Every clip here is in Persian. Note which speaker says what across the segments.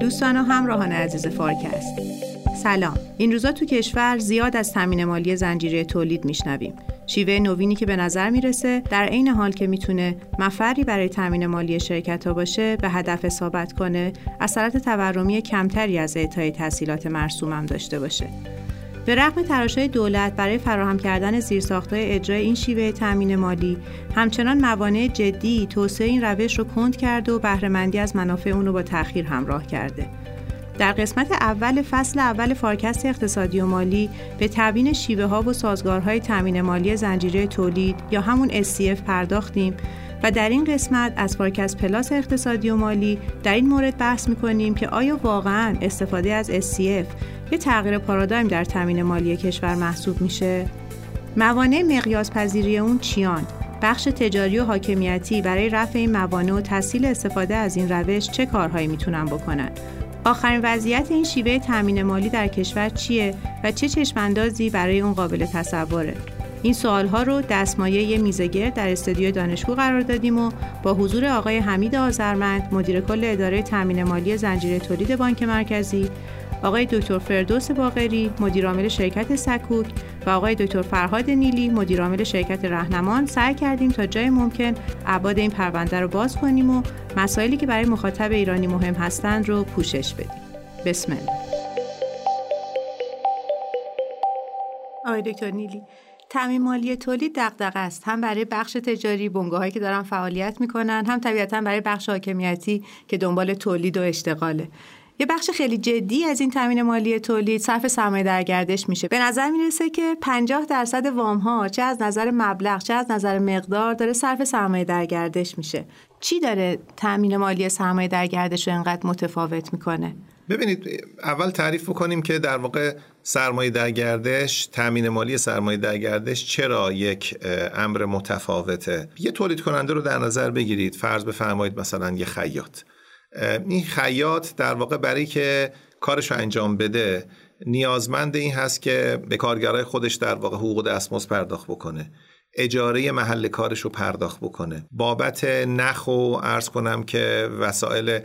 Speaker 1: دوستان و همراهان عزیز فارکست. سلام. این روزا تو کشور زیاد از تامین مالی زنجیره تولید میشنویم. شیوه نوینی که به نظر می‌رسه در عین حال که می‌تونه مفری برای تامین مالی شرکت ها باشه به هدف ثابت کنه اثرات تورمی کمتری از اعطای تحصیلات مرسوم داشته باشه. به رغم تلاش‌های دولت برای فراهم کردن زیرساختهای اجرای این شیوه تأمین مالی همچنان موانع جدی توسعه این روش رو کند کرده و بهرهمندی از منافع اون رو با تأخیر همراه کرده. در قسمت اول فصل اول فارکست اقتصادی و مالی به تبیین شیوه ها و سازوکارهای تامین مالی زنجیره تولید یا همون SCF پرداختیم و در این قسمت از فارکست plus اقتصادی و مالی در این مورد بحث می‌کنیم که آیا واقعا استفاده از SCF یه تغییر پارادایم در تامین مالی کشور محسوب میشه؟ موانع مقیاس پذیری اون چیان؟ بخش تجاری و حاکمیتی برای رفع این موانع و تسهیل استفاده از این روش چه کارهایی می‌تونن بکنن؟ آخرین وضعیت این شیوه تامین مالی در کشور چیه و چه چشماندازی برای اون قابل تصوره؟ این سوال ها رو دستمایه میزگر در استودیو دانشگاه قرار دادیم و با حضور آقای حمید آذرمند مدیر کل اداره تامین مالی زنجیره تولید بانک مرکزی آقای دکتر فردوس باقری مدیرعامل شرکت سکوک و آقای دکتر فرهاد نیلی مدیرعامل شرکت رهنمان. سعی کردیم تا جای ممکن ابعاد این پرونده رو باز کنیم و مسائلی که برای مخاطب ایرانی مهم هستند رو پوشش بدیم. بسم الله. آقای دکتر نیلی تامین مالی تولید دغدغه است. هم برای بخش تجاری هایی که دارن فعالیت می‌کنن هم طبیعتا برای بخش حاکمیتی که دنبال تولید و اشتغاله. یه بخش خیلی جدی از این تامین مالی تولید صرف سرمایه در گردش میشه. به نظر می‌رسه که 50 درصد وام ها چه از نظر مبلغ چه از نظر مقدار داره صرف سرمایه در گردش میشه. چی داره تامین مالی سرمایه در گردش رو انقدر متفاوت می‌کنه؟
Speaker 2: ببینید اول تعریف بکنیم که در واقع سرمایه در گردش تامین مالی سرمایه در گردش چرا یک امر متفاوته؟ یه تولید کننده رو در نظر بگیرید. فرض بفرمایید مثلا یه خیاط. این خیاط در واقع برای که کارش رو انجام بده نیازمند این هست که به کارگرای خودش در واقع حقوق دستمزد پرداخت بکنه. اجاره محل کارش رو پرداخت بکنه. بابت نخ و ارز کنم که وسایل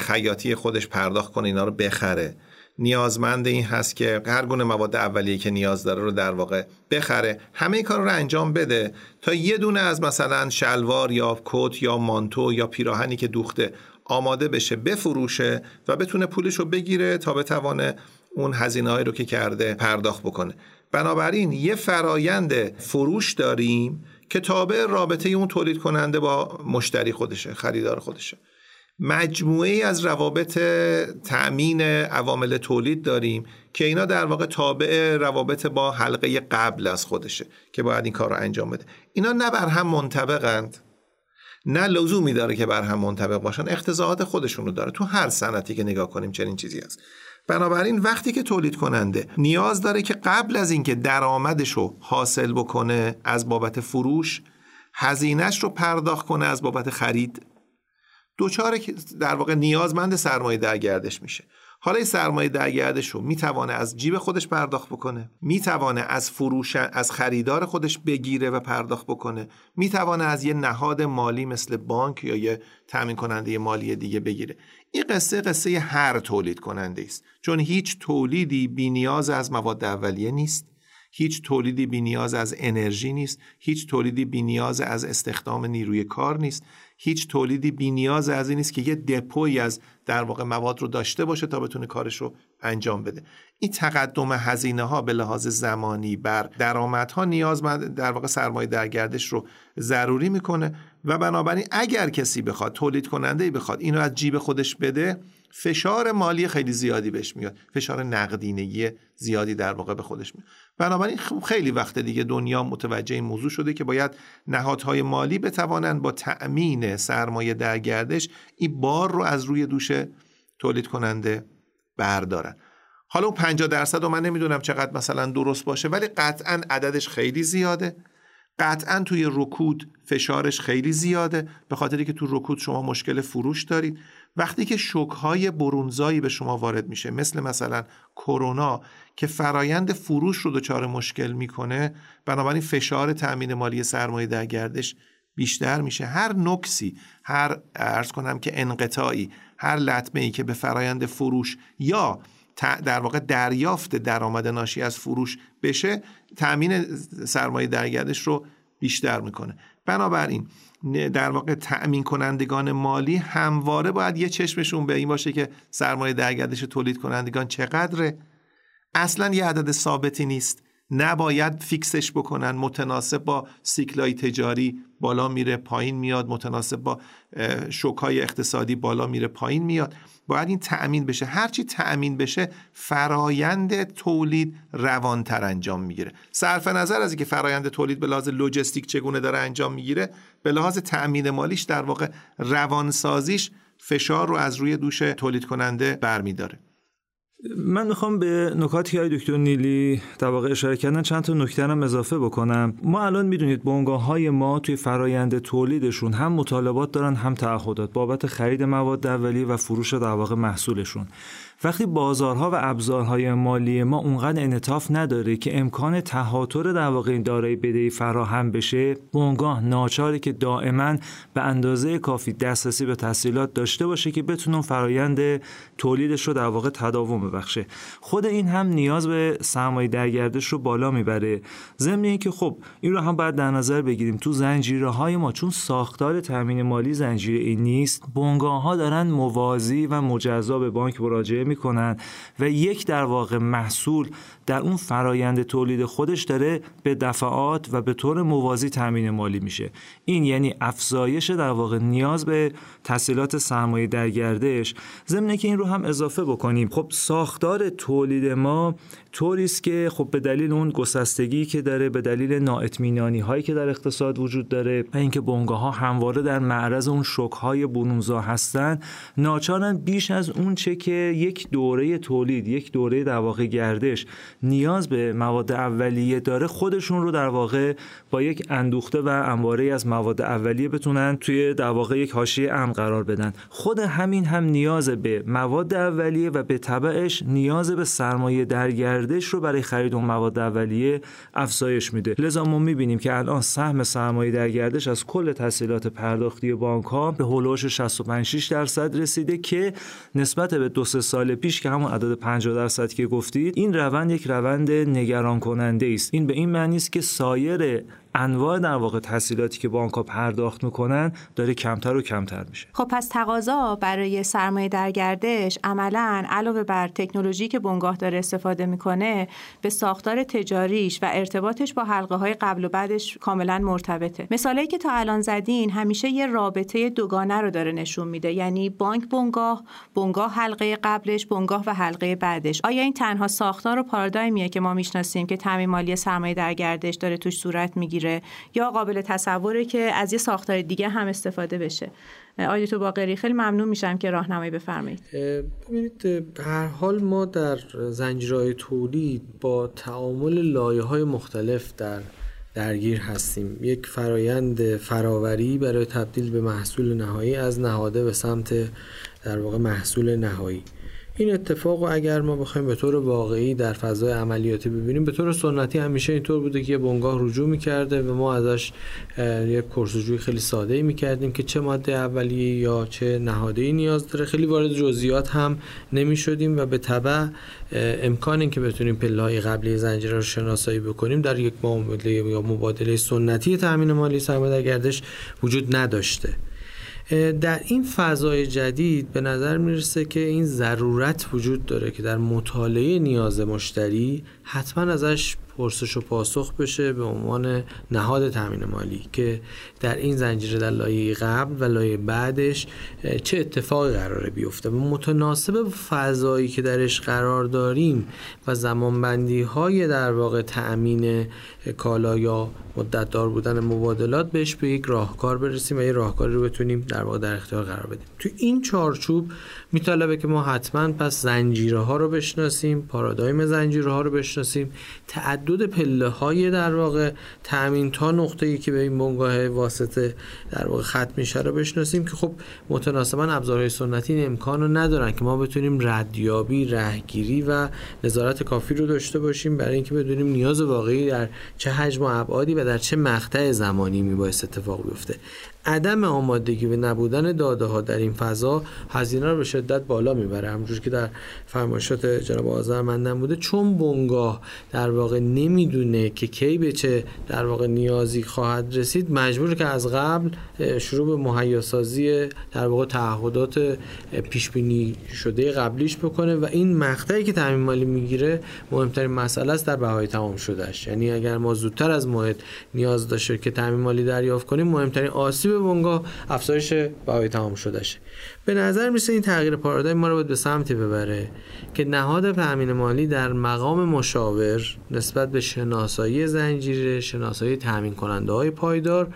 Speaker 2: خیاطی خودش پرداخت کنه اینا رو بخره. نیازمند این هست که هر گونه مواد اولیه که نیاز داره رو در واقع بخره. همه کار رو انجام بده. تا یه دونه از مثلا شلوار یا کت یا مانتو یا پیراهنی که دوخته آماده بشه بفروشه و بتونه پولش رو بگیره تا بتوانه اون هزینه رو که کرده پرداخت بکنه. بنابراین یه فرایند فروش داریم که تابع رابطه اون تولید کننده با مشتری خودشه خریدار خودشه. مجموعه ای از روابط تأمین عوامل تولید داریم که اینا در واقع تابع روابط با حلقه قبل از خودشه که باید این کار رو انجام بده. اینا نه بر هم منطبقند. نه لزومی داره که بر هم منطبق باشن اختزاعات خودشون رو داره. تو هر صنعتی که نگاه کنیم چنین چیزی هست. بنابراین وقتی که تولید کننده نیاز داره که قبل از اینکه درآمدش رو حاصل بکنه از بابت فروش هزینهش رو پرداخت کنه از بابت خرید دوچاره در واقع نیازمند سرمایه در گردش میشه. حالا این سرمایه در گردش رو می‌توانه از جیب خودش پرداخت بکنه. می‌توانه از فروش از خریدار خودش بگیره و پرداخت بکنه. می‌توانه از یه نهاد مالی مثل بانک یا یه تامین کننده مالی دیگه بگیره. این قصه قصه هر تولید کننده است. چون هیچ تولیدی بی نیاز از مواد اولیه نیست. هیچ تولیدی بی نیاز از انرژی نیست. هیچ تولیدی بی نیاز از استخدام نیروی کار نیست. هیچ تولیدی بی نیاز از این نیست که یه دپوی از در واقع مواد رو داشته باشه تا بتونه کارش رو انجام بده. این تقدم هزینه ها به لحاظ زمانی بر درآمدها نیازمند در واقع سرمایه در گردش رو ضروری می‌کنه و بنابراین اگر کسی بخواد تولید کننده بخواد اینو از جیب خودش بده فشار مالی خیلی زیادی بهش میاد. فشار نقدینگی زیادی در واقع به خودش میاد. بنابراین خیلی وقت دیگه دنیا متوجه این موضوع شده که باید نهادهای مالی بتوانند با تأمین سرمایه در گردش این بار رو از روی دوش تولید کننده بردارن. حالا اون 50 درصد و من نمی‌دونم چقدر مثلا درست باشه ولی قطعا عددش خیلی زیاده. قطعا توی رکود فشارش خیلی زیاده. به خاطری که تو رکود شما مشکل فروش دارید. وقتی که شوکهای برونزایی به شما وارد میشه مثل مثلا کرونا که فرایند فروش رو دچار مشکل می‌کنه بنابراین فشار تأمین مالی سرمایه در گردش بیشتر میشه. هر نکسی هر ارز کنم که انقطاعی هر لطمه ای که به فرایند فروش یا در واقع دریافت درآمد ناشی از فروش بشه تأمین سرمایه درگردش رو بیشتر می‌کنه. بنابراین در واقع تأمین کنندگان مالی همواره باید یه چشمشون به این باشه که سرمایه درگردش تولید کنندگان چقدره. اصلا یه عدد ثابتی نیست. نباید fix ش بکنن. متناسب با سیکلای تجاری بالا میره پایین میاد. متناسب با شوکای اقتصادی بالا میره پایین میاد. باید این تأمین بشه. هرچی تأمین بشه فرایند تولید روانتر انجام می‌گیره. صرف نظر از اینکه فرایند تولید به لحاظ لوجستیک چگونه داره انجام می‌گیره به لحاظ تأمین مالیش در واقع روانسازیش فشار رو از روی دوش تولید کننده برمیداره.
Speaker 3: من می‌خوام به نکاتی که دکتر نیلی در واقع اشاره کردن چند تا نکته هم اضافه بکنم. ما الان می‌دونید بنگاه های ما توی فرایند تولیدشون هم مطالبات دارن هم تعهدات بابت خرید مواد اولیه و فروش در واقع محصولشون. وقتی بازارها و ابزارهای مالی ما اونقدر انعطاف نداره که امکان تهاتر در واقع این دارایی بدهی فراهم بشه بنگاه ناچاره که دائما به اندازه کافی دسترسی به تحصیلات داشته باشه که بتونه فرایند تولیدش رو در واقع تداوم ببخشه. خود این هم نیاز به سرمایه درگردش رو بالا می‌بره. ضمن اینکه خب این رو هم باید در نظر بگیریم. تو زنجیره های ما چون ساختار تامین مالی زنجیره این نیست بنگاه ها دارن موازی و مجزا به بانک مراجعه می‌کنن و یک در واقع محصول در اون فرایند تولید خودش داره به دفعات و به طور موازی تامین مالی میشه. این یعنی افزایش در واقع نیاز به تحصیلات سرمایه در گردش. ضمن که این رو هم اضافه بکنیم خب ساختار تولید ما طوری است که خب به دلیل اون گسستگی که داره به دلیل نااطمینانی هایی که در اقتصاد وجود داره و اینکه بنگاه ها همواره در معرض اون شوک های برونزا هستن ناچارن بیش از اون چه که یک دوره تولید یک دوره در واقع گردش نیاز به مواد اولیه داره خودشون رو در واقع با یک اندوخته و انباره از مواد اولیه بتونن توی در واقع یک حاشیه امن قرار بدن. خود همین هم نیاز به مواد اولیه و به تبعش نیاز به سرمایه درگردش رو برای خرید اون مواد اولیه افزایش میده. لذا ما می‌بینیم که الان سهم سرمایه درگردش از کل تسهیلات پرداختی بانک ها به هولوش 65 درصد رسیده که نسبت به دو سه سال پیش که همون عدد 50 درصد که گفتید این روند یک روند نگران کننده است. این به این معنی است که سایر انواع در واقع تحصیلاتی که بانک ها پرداخت می‌کنن داره کمتر و کمتر میشه.
Speaker 1: خب پس تقاضا برای سرمایه در گردش عملا علاوه بر تکنولوژی که بنگاه داره استفاده می‌کنه به ساختار تجاریش و ارتباطش با حلقه های قبل و بعدش کاملا مرتبطه. مثالی که تا الان زدین همیشه یه رابطه دوگانه رو داره نشون میده. یعنی بانک بنگاه بنگاه حلقه قبلش بنگاه و حلقه بعدش. آیا این تنها ساختار و پارادایمیه که ما می‌شناسیم که تامین مالی سرمایه در گردش داره توش صورت می‌گیره؟ یا قابل تصوره که از یه ساختار دیگه هم استفاده بشه. آقای تو باقری خیلی ممنون میشم که راهنمایی بفرمایید.
Speaker 4: ببینید هر حال ما در زنجیرهای تولید با تعامل لایه های مختلف در درگیر هستیم. یک فرایند فراوری برای تبدیل به محصول نهایی از نهاده به سمت در واقع محصول نهایی. این اتفاق و اگر ما بخوایم به طور واقعی در فضای عملیاتی ببینیم به طور سنتی همیشه اینطور بوده که یه بنگاه رجوع می‌کرده و ما ازش یک کورسوجوی خیلی ساده می‌کردیم که چه ماده اولیه یا چه نهاده ای نیاز داره. خیلی وارد جزئیات هم نمی‌شدیم و به تبع امکان این که بتونیم پله قبلی زنجیره رو شناسایی بکنیم در یک معامله یا مبادله سنتی تامین مالی سرمایه گردش وجود نداشته. در این فضای جدید به نظر می‌رسه که این ضرورت وجود داره که در مطالعه نیاز مشتری حتما ازش پرسش و پاسخ بشه به عنوان نهاد تامین مالی که در این زنجیره در لایه قبل و لایه بعدش چه اتفاقی قراره بیفته؟ و متناسب فضایی که درش قرار داریم و زمانبندی های در واقع تأمین کالا یا مدتدار بودن مبادلات بهش به یک راهکار برسیم و یه راهکاری رو بتونیم در واقع در اختیار قرار بدیم. تو این چارچوب میطلبه که ما حتما پس زنجیره ها رو بشناسیم پارادایم زنجیره ها رو بشناسیم. تعدد پله های در واقع تامین تا نقطه ای که به این بنگاه واسطه در واقع ختم میشه رو بشناسیم که خب متناسبا ابزارهای سنتی این امکان رو ندارن که ما بتونیم ردیابی رهگیری و نظارت کافی رو داشته باشیم برای اینکه بدونیم نیاز واقعی در چه حجم و ابعادی و در چه مقطع زمانی میبایست اتفاق بیفته. عدم آمادگی به نبودن داده ها در این فضا هزینه رو به شدت بالا می‌بره. همونجور که در فرمایشات جناب آذرمندم بوده چون بنگاه در واقع نمی‌دونه که کی به چه در واقع نیازی خواهد رسید مجبور که از قبل شروع به مهیا سازی در واقع تعهدات پیش بینی شده قبلیش بکنه و این مقطعی که تامین مالی می‌گیره مهمترین مسئله است در بهای تمام شدهش یعنی اگر ما زودتر از موعد نیاز داشته که تامین مالی دریافت کنیم مهمترین آسیب بنگاه افزایش بهای تمام شده‌شه به نظر می‌رسه این تغییر پارادایم ما رو باید به سمتی ببره که نهاد تأمین مالی در مقام مشاور نسبت به شناسایی زنجیره شناسایی تأمین کننده های پایدار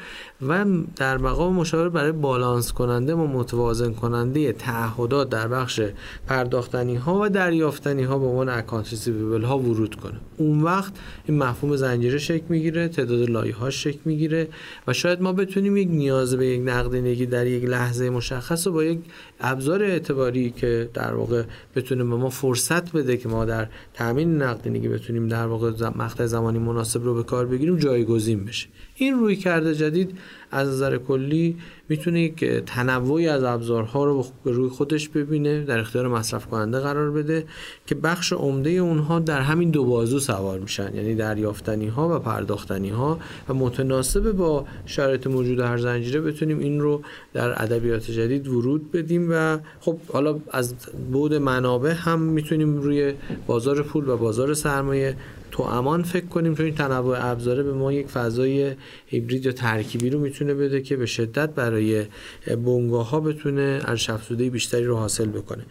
Speaker 4: و در مقام مشاور برای بالانس کننده و متوازن کننده تعهدات در بخش پرداختنی ها و دریافتنی ها به عنوان account receivable ها ورود کنه. اون وقت این مفهوم زنجیره شکل می‌گیره تعداد لایه ها شکل می‌گیره و شاید ما بتونیم یک نیاز به یک نقدینگی در یک لحظه مشخص و با یک ابزار اعتباری که در واقع بتونه به ما فرصت بده که ما در تامین نقدینگی بتونیم در واقع مقطع زمانی مناسب رو به کار بگیریم جایگزین بشه. این روی کرده جدید از نظر کلی می‌تونه یک تنوعی از ابزارها رو به روی خودش ببینه در اختیار مصرف کننده قرار بده که بخش عمده اونها در همین دو بازو سوار میشن. یعنی دریافتنی ها و پرداختنی ها و متناسب با شرایط موجود هر زنجیره بتونیم این رو در ادبیات جدید ورود بدیم و خب حالا از بود منابع هم می‌تونیم روی بازار پول و بازار سرمایه تو امان فکر کنیم چون این تنوع ابزاره به ما یک فضای هیبرید یا ترکیبی رو می‌تونه بده که به شدت برای بنگاه ها بتونه ارزش افزوده بیشتری رو حاصل بکنه.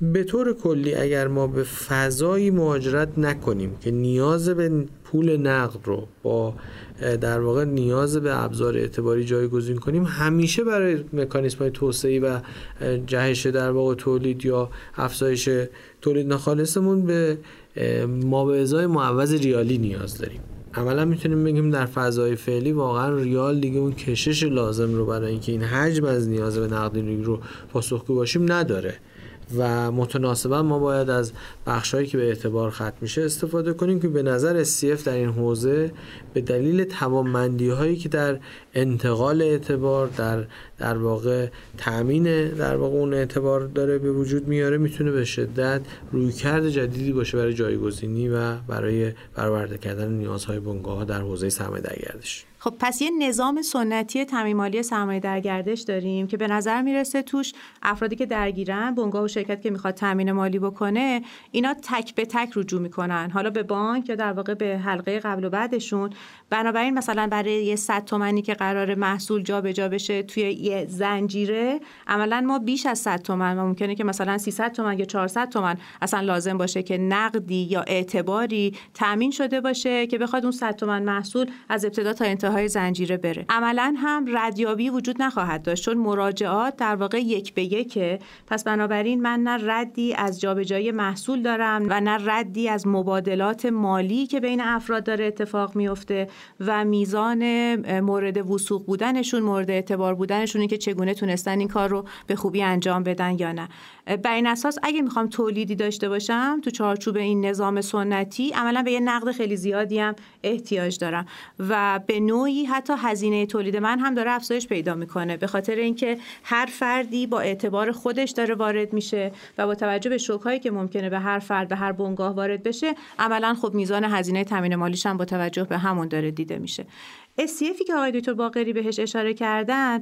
Speaker 4: به طور کلی اگر ما به فضایی مهاجرت نکنیم که نیاز به پول نقد رو با در واقع نیاز به ابزار اعتباری جایگزین کنیم همیشه برای مکانیسم های توسعه و جهش در واقع تولید یا افزایش تولید ناخالصمون به ما به ازای معوض ریالی نیاز داریم. عملا می‌تونیم بگیم در فضای فعلی واقعا ریال دیگه اون کشش لازم رو برای اینکه این حجم از نیاز به نقدینگی رو پاسخگو باشیم نداره. و متناسبا ما باید از بخشهایی که به اعتبار ختم میشه استفاده کنیم که به نظر SCF در این حوزه به دلیل توانمندی هایی که در انتقال اعتبار در در واقع تامین در واقع اون اعتبار داره به وجود میاره می‌تونه به شدت رویکرد جدیدی باشه برای جایگزینی و برای برآورده کردن نیازهای بنگاه در حوزه سرمایه گردش
Speaker 1: خب پس یه نظام سنتی تامین مالی سرمایه در گردش داریم که به نظر می‌رسه توش افرادی که درگیرن بنگاه و شرکت که می‌خواد تامین مالی بکنه اینا تک به تک رجوع می‌کنن. حالا به بانک یا در واقع به حلقه قبل و بعدشون. بنابراین مثلا برای یه 100 تومنی که قرار محصول جابجا بشه توی یه زنجیره عملا ما بیش از 100 تومن و ممکنه که مثلا 300 تومن یا 400 تومن اصلا لازم باشه که نقدی یا اعتباری تامین شده باشه که بخواد اون 100 تومن محصول از ابتدا تا انتهای زنجیره بره. عملا هم ردیابی وجود نخواهد داشت چون مراجعات در واقع یک به یکه. پس بنابراین من نه ردی از جابجایی محصول دارم و نه ردی از مبادلات مالی که بین افراد داره اتفاق میفته و میزان مورد وسوق بودنشون مورد اعتبار بودنشون که چگونه تونستن این کار رو به خوبی انجام بدن یا نه. بر این اساس اگه می‌خوام تولیدی داشته باشم تو چارچوب این نظام سنتی عملا به یه نقد خیلی زیادی هم احتیاج دارم. و به نوعی حتی هزینه تولید من هم داره افزایش پیدا می‌کنه. به خاطر اینکه هر فردی با اعتبار خودش داره وارد میشه و با توجه به شوکایی که ممکنه به هر فرد به هر بنگاه وارد بشه عملا خب میزان هزینه تامین مالیش هم با توجه به همون داره دیده میشه. SCFی که آقای دکتر باقری بهش اشاره کردن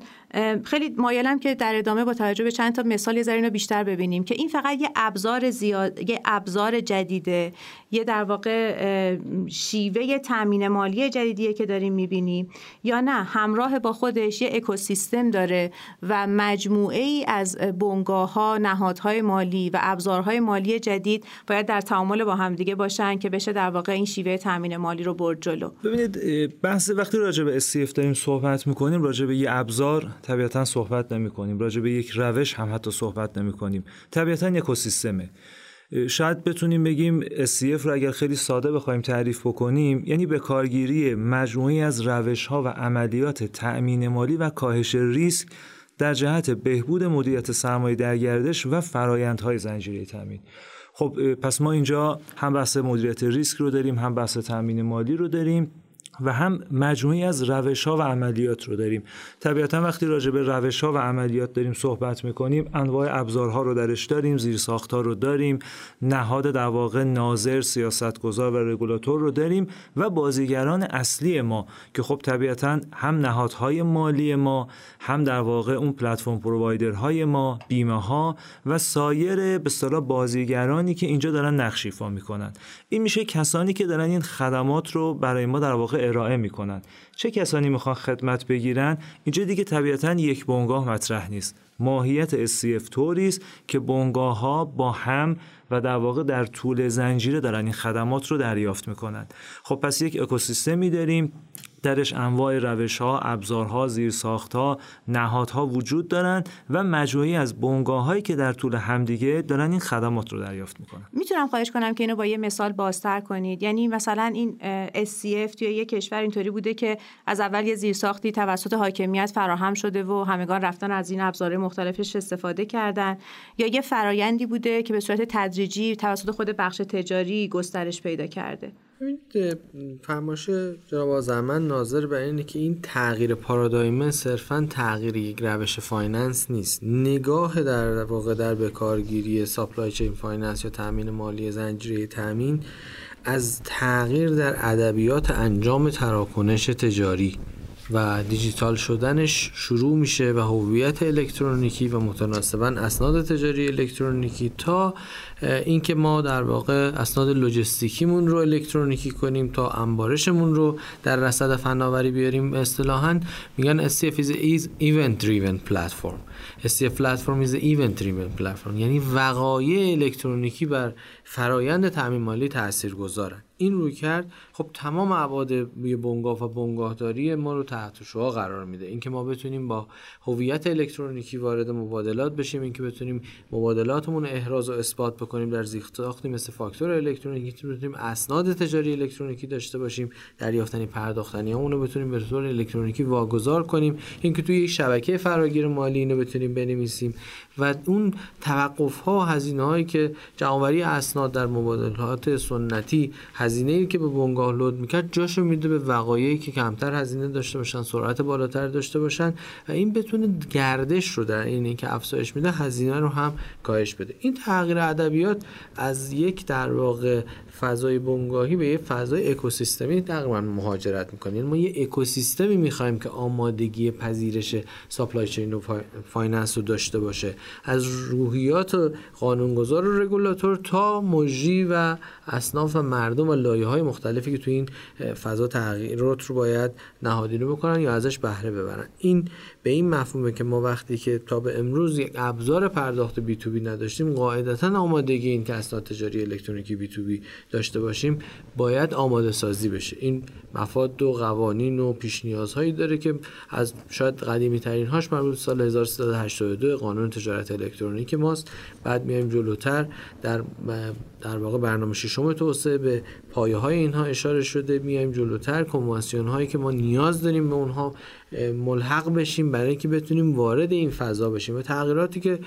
Speaker 1: خیلی مایلم که در ادامه با توجه به چند تا مثال یه رو بیشتر ببینیم که این فقط یه ابزار زیاد یه ابزار جدیده یه در واقع شیوه تامین مالی جدیدیه که داریم می‌بینیم یا نه؟ همراه با خودش یه اکوسیستم داره و مجموعه ای از بنگاه ها نهادهای مالی و ابزارهای مالی جدید باید در تعامل با همدیگه باشن که بشه در واقع این شیوه تامین مالی رو برد جلو.
Speaker 3: ببینید بحث وقتی راجع به SCF داریم صحبت می‌کنیم راجع به یه ابزار طبیعتا صحبت نمی کنیم راجع به یک روش هم حتی صحبت نمی کنیم طبیعتا یک اکوسیستمه. شاید بتونیم بگیم SCF رو اگر خیلی ساده بخوایم تعریف بکنیم یعنی به کارگیری مجموعی از روش ها و عملیات تأمین مالی و کاهش ریسک در جهت بهبود مدیریت سرمایه در گردش و فرایندهای زنجیره تامین خب پس ما اینجا هم بحث مدیریت ریسک رو داریم هم بحث تامین مالی رو داریم. و هم مجموعی از روش ها و عملیات رو داریم. طبیعتا وقتی راجع به روش ها و عملیات داریم صحبت می‌کنیم انواع ابزارها رو درش داریم زیر ها رو داریم نهاد در واقع ناظر سیاستگزار و رگولاتور رو داریم و بازیگران اصلی ما که خب طبیعتا هم نهادهای مالی ما هم در واقع اون پلتفرم پرووایدرهای ما بیمه ها و سایر به اصطلاح بازیگرانی که اینجا دارن نقش ایفا می‌کنن. این میشه کسانی که دارن این خدمات رو برای ما در واقع ارائه می‌کنن چه کسانی می‌خوان خدمت بگیرن؟ اینجا دیگه طبیعتا یک بنگاه مطرح نیست. ماهیت SCF طوری است که بنگاه ها با هم و در واقع در طول زنجیره دارن این خدمات رو دریافت می‌کنن خب پس یک اکوسیستمی داریم. درش انواع روش ها، ابزارها، زیرساختها، نهادها وجود دارند و مجموعی از بنگاه هایی که در طول همدیگه دارن این خدمات رو دریافت می‌کنن.
Speaker 1: می‌تونم خواهش کنم که اینو با یه مثال بازتر کنید. یعنی مثلا این SCF توی یه کشور اینطوری بوده که از اول یه زیرساختی توسط حاکمیت فراهم شده و همگان رفتن از این ابزار مختلفش استفاده کردن یا یه فرایندی بوده که به صورت تدریجی توسط خود بخش تجاری گسترش پیدا کرده.
Speaker 4: فرمایش جناب زمان ناظر بر اینه که این تغییر پارادایم صرفا تغییر یک روش finance نیست. نگاه در واقع در بکارگیری supply chain finance یا تامین مالی زنجیره تامین از تغییر در ادبیات انجام تراکنش تجاری و دیجیتال شدنش شروع میشه و هویت الکترونیکی و متناسبا اسناد تجاری الکترونیکی تا اینکه ما در واقع اسناد لوجستیکیمون رو الکترونیکی کنیم تا انبارشمون رو در رصد فناوری بیاریم. اصطلاحا میگن SCF is event driven platform. SCF platform is event driven platform. یعنی وقایع الکترونیکی بر فرایند تامین مالی تاثیرگذارن این روی کرد خب تمام یه بنگاه و بنگاهداری ما رو تحت شعا قرار میده. اینکه ما بتونیم با هویت الکترونیکی وارد مبادلات بشیم اینکه بتونیم مبادلاتمون احراز و اثبات بکنیم. در زیختاختی مثل فاکتور الکترونیکی بتونیم اسناد تجاری الکترونیکی داشته باشیم دریافتنی پرداختنی رو بتونیم به طور الکترونیکی واگذار کنیم. اینکه توی یک شبکه فراگیر مالی اینو بتونیم بنویسیم. و اون توقف ها هزینه هایی که جمعآوری اسناد در مبادلات سنتی هزینه ای که به بنگاه لود می‌کرد جاشو میده به وقایعی که کمتر هزینه داشته باشن سرعت بالاتر داشته باشن و این بتونه گردش رو در این اینکه افزایش میده هزینه رو هم کاهش بده. این تغییر ادبیات از یک در واقع فضای بنگاهی به یه فضای اکوسیستمی تقریبا مهاجرت می‌کنه. یعنی ما یه اکوسیستمی می‌خوایم که آمادگی پذیرش supply chain و finance رو داشته باشه. از روحیات قانونگذار و رگولاتور تا مجری و اصناف و مردم و لایه های مختلفی که تو این فضا تغییرات رو باید نهادینه بکنن یا ازش بهره ببرن. این به این مفهومه که ما وقتی که تا به امروز یک ابزار پرداخت بی تو بی نداشتیم قاعدتا آمادگی این که اسناد تجاری الکترونیکی بی تو بی داشته باشیم باید آماده سازی بشه. این مفاد و قوانین و پیش نیازهایی داره که از شاید قدیمی ترین هاش مربوط سال 1382 قانون تجارت الکترونیک ماست. بعد میایم جلوتر در در واقع برنامه ششم توسعه به پایه های اینها اشاره شده میایم جلوتر. کنوانسیون هایی که ما نیاز داریم به اونها ملحق بشیم برای اینکه بتونیم وارد این فضا بشیم. و تغییراتی که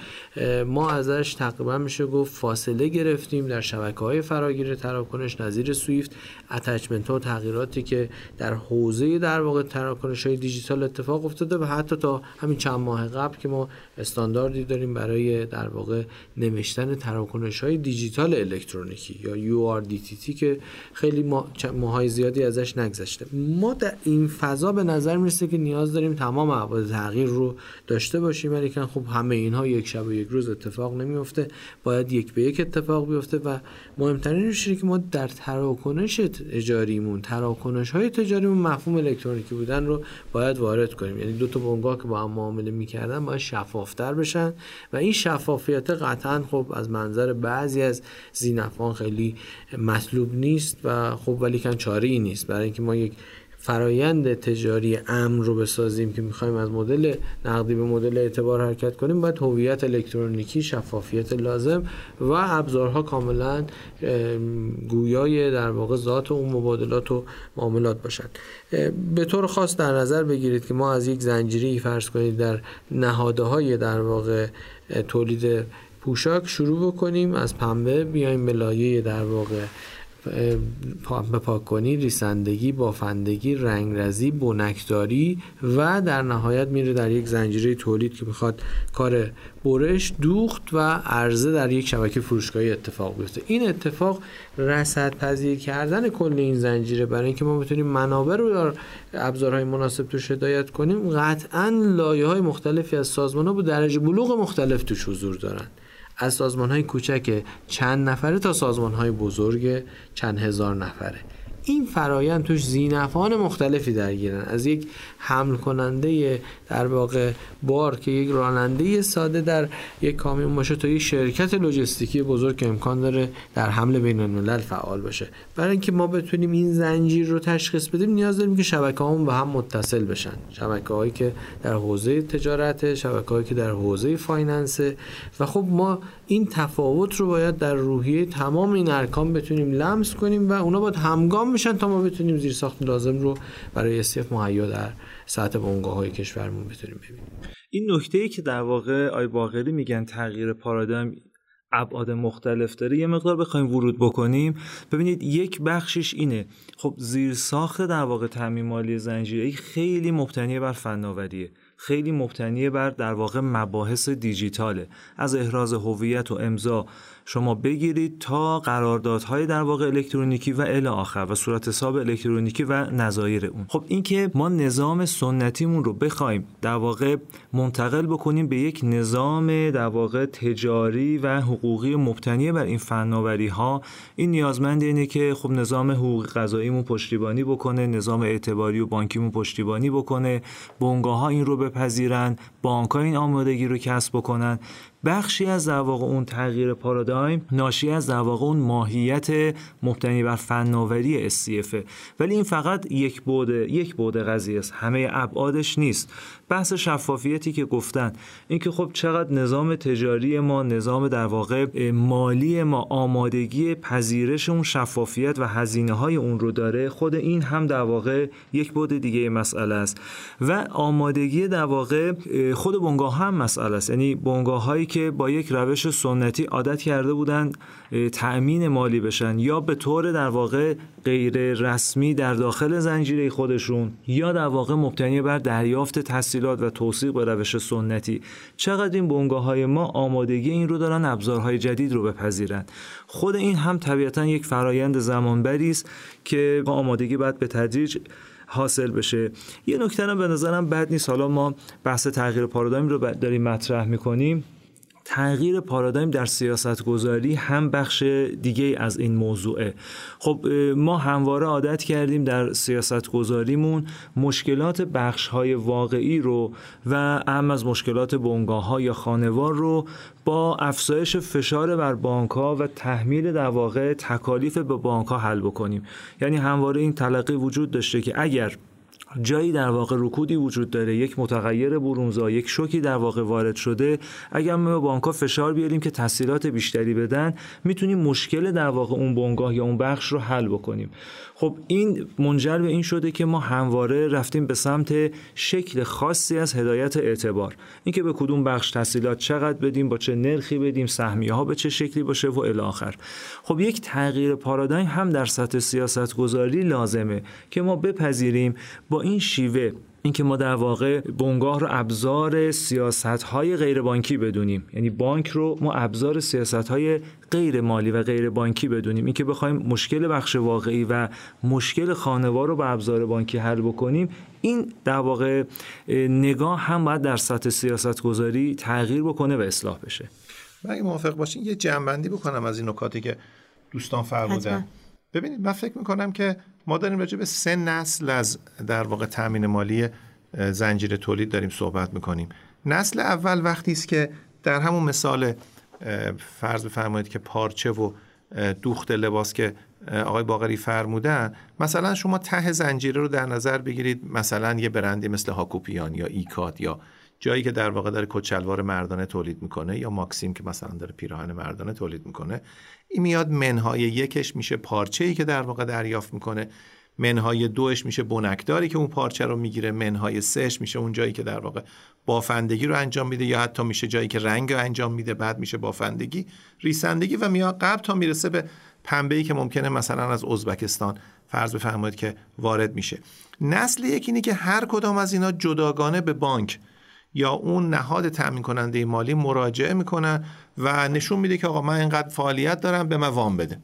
Speaker 4: ما ازش تقریبا میشه گفت فاصله گرفتیم. در شبکه های فراگیر تراکنش نظیر سویفت اتچمنت ها و تغییراتی که در حوزه در واقع تراکنش های دیجیتال اتفاق افتاده و حتی تا همین چند ماه قبل که ما استانداردی داریم برای در واقع نوشتن تراکنش های دیجیتال الکترونیکی یا URDTT که خیلی ماهای زیادی ازش نگذشته. ما در این فضا به نظر می‌رسه که نیاز داریم تمام ابعاد تغییر رو داشته باشیم ولی خب همه اینها یک شب و یک روز اتفاق نمیفته باید یک به یک اتفاق بیفته و مهمترینش اینه که ما در تراکنش اجاریمون تراکنش های تجاریمون مفهوم الکترونیکی بودن رو باید وارد کنیم. یعنی دو تا بنگاه که با هم معامله می‌کردن باید شفافتر بشن و این شفافیت قطعا خب از منظر بعضی از زینفان خیلی مطلوب نیست. و خب ولی کن چاره ای نیست. برای اینکه ما یک فرایند تجاری امن رو بسازیم که می‌خوایم از مدل نقدی به مدل اعتبار حرکت کنیم باید هویت الکترونیکی شفافیت لازم و ابزارها کاملا گویای در واقع ذات اون مبادلات و معاملات باشند به طور خاص در نظر بگیرید که ما از یک زنجیری فرض کنید در نهاده های در واقع تولید پوشاک شروع بکنیم از پنبه بیایم به لایه در واقع پاک کنی ریسندگی بافندگی رنگرزی بنکداری و در نهایت میره در یک زنجیره تولید که می‌خواد کار برش دوخت و عرضه در یک شبکه فروشگاهی اتفاق بیفته. این اتفاق رصد پذیر کردن کل این زنجیره برای اینکه ما بتونیم منابع رو در ابزارهای مناسب توش هدایت کنیم قطعا لایه های مختلفی از سازمان ها با درجه بلوغ مختلف توش حضور دارن. از سازمان های کوچک چند نفره تا سازمان های بزرگ چند هزار نفره. این فرایند توش زینفان مختلفی درگیرن. از یک حمل کننده در واقع بار که یک راننده ساده در یک کامیون باشه تا یک شرکت لوجستیکی بزرگ که امکان داره در حمل بین الملل فعال باشه. برای اینکه ما بتونیم این زنجیر رو تشخیص بدیم نیاز داریم که شبکه همون به هم متصل بشن. شبکه هایی که در حوزه تجارت شبکه هایی که در حوزه finance. و خب ما این تفاوت رو باید در روحیه تمام این ارکان بتونیم لمس کنیم و اونا باید همگام میشن تا ما بتونیم زیر ساخت لازم رو برای SCF مهیا در سطح بنگاه های کشورمون بتونیم ببینیم.
Speaker 3: این نکته ای که در واقع آی باقری میگن تغییر پارادایم ابعاد مختلف داره یه مقدار بخوایم ورود بکنیم. ببینید یک بخشش اینه. خب زیر ساخت در واقع تامین مالی زنجیره خیلی مبتنی بر فناوریه. خیلی مبتنی بر در واقع مباحث دیجیتاله. از احراز هویت و امضا شما بگیرید تا قراردادهای در واقع الکترونیکی و الی آخر و صورت حساب الکترونیکی و نظایر اون. خب اینکه ما نظام سنتیمون رو بخوایم در واقع منتقل بکنیم به یک نظام در واقع تجاری و حقوقی مبتنی بر این فناوری ها این نیازمند اینه که خب نظام حقوق قضاییمون پشتیبانی بکنه نظام اعتباری و بانکیمون پشتیبانی بکنه بنگاه ها این رو بپذیرن بانک ها این آمادگی رو کسب بکنن. بخشی از در واقع اون تغییر پارادایم ناشی از در واقع اون ماهیت مبتنی بر فناوری SCF ولی این فقط یک بعد یک بعد قضیه است. همه ابعادش نیست. بحث شفافیتی که گفتن. اینکه خب چقدر نظام تجاری ما نظام در واقع مالی ما آمادگی پذیرش اون شفافیت و هزینه های اون رو داره خود این هم در واقع یک بعد دیگه مسئله است. و آمادگی در واقع خود بنگاه هم مسئله است. یعنی بنگاه هایی که با یک روش سنتی عادت کرده بودند تأمین مالی بشن یا به طور در واقع غیر رسمی در داخل زنجیره خودشون یا در واقع مبتنی بر دریافت تحصیلات و توصیق به روش سنتی. چقدر این بنگاه های ما آمادگی این رو دارن ابزارهای جدید رو بپذیرند خود این هم طبیعتا یک فرایند زمانبری است که آمادگی باید به تدریج حاصل بشه. یه نکته به نظرم بد نیست. حالا ما بحث تغییر پارادایم رو داریم مطرح می‌کنیم. تغییر پارادایم در سیاست گذاری هم بخش دیگه از این موضوعه. خب ما همواره عادت کردیم در سیاست گذاریمون مشکلات بخش های واقعی رو و هم از مشکلات بنگاه ها یا خانوار رو با افزایش فشار بر بانک ها و تحمیل در واقع تکالیف به بانک ها حل بکنیم. یعنی همواره این تلقی وجود داشته که اگر جایی در واقع رکودی وجود داره یک متغیر برونزا یک شوکی در واقع وارد شده. اگر ما بانک‌ها فشار بیاریم که تسهیلات بیشتری بدن می‌تونیم مشکل در واقع اون بنگاه یا اون بخش رو حل بکنیم. خب این منجر به این شده که ما همواره رفتیم به سمت شکل خاصی از هدایت اعتبار. اینکه به کدوم بخش تسهیلات چقدر بدیم با چه نرخی بدیم سهمیه ها به چه شکلی باشه و الی آخر. خب یک تغییر پارادایم هم در سطح سیاست گذاری لازمه که ما بپذیریم با این شیوه اینکه ما در واقع بنگاه رو ابزار سیاست های غیر بانکی بدونیم. یعنی بانک رو ما ابزار سیاست های غیر مالی و غیر بانکی بدونیم. اینکه بخوایم مشکل بخش واقعی و مشکل خانوار رو با ابزار بانکی حل بکنیم این در واقع نگاه هم باید در سطح سیاست گذاری تغییر بکنه و اصلاح بشه.
Speaker 2: اگه موافق باشین یه جنبندی بکنم از این نکاتی که دوستان فرمودن. ببینید من فکر می‌کنم که ما داریم راجع به سه نسل از در واقع تامین مالی زنجیره تولید داریم صحبت می‌کنیم. نسل اول وقتی است که در همون مثال فرض بفرمایید که پارچه و دوخت لباس که آقای باقری فرمودن مثلا شما ته زنجیره رو در نظر بگیرید مثلا یه برندی مثل هاکوپیان یا ایکاد یا جایی که در واقع داره کچلوار مردانه تولید می‌کنه یا ماکسیم که مثلا داره پیراهن مردانه تولید می‌کنه این میاد منهای یکش میشه پارچه ای که در واقع دریافت می‌کنه. منهای دوش میشه بنکداری که اون پارچه رو می‌گیره. منهای سهش میشه اون جایی که در واقع بافندگی رو انجام میده یا حتی میشه جایی که رنگ رو انجام میده بعد میشه بافندگی ریسندگی و میاد قبل تا می‌رسه به پنبه‌ای که ممکنه مثلا از ازبکستان. فرض بفرمایید که وارد میشه. نسل یک اینه که هر کدام از اینا جداگانه به بانک یا اون نهاد تامین کننده مالی مراجعه می‌کنن و نشون میده که آقا من اینقدر فعالیت دارم به من وام بده.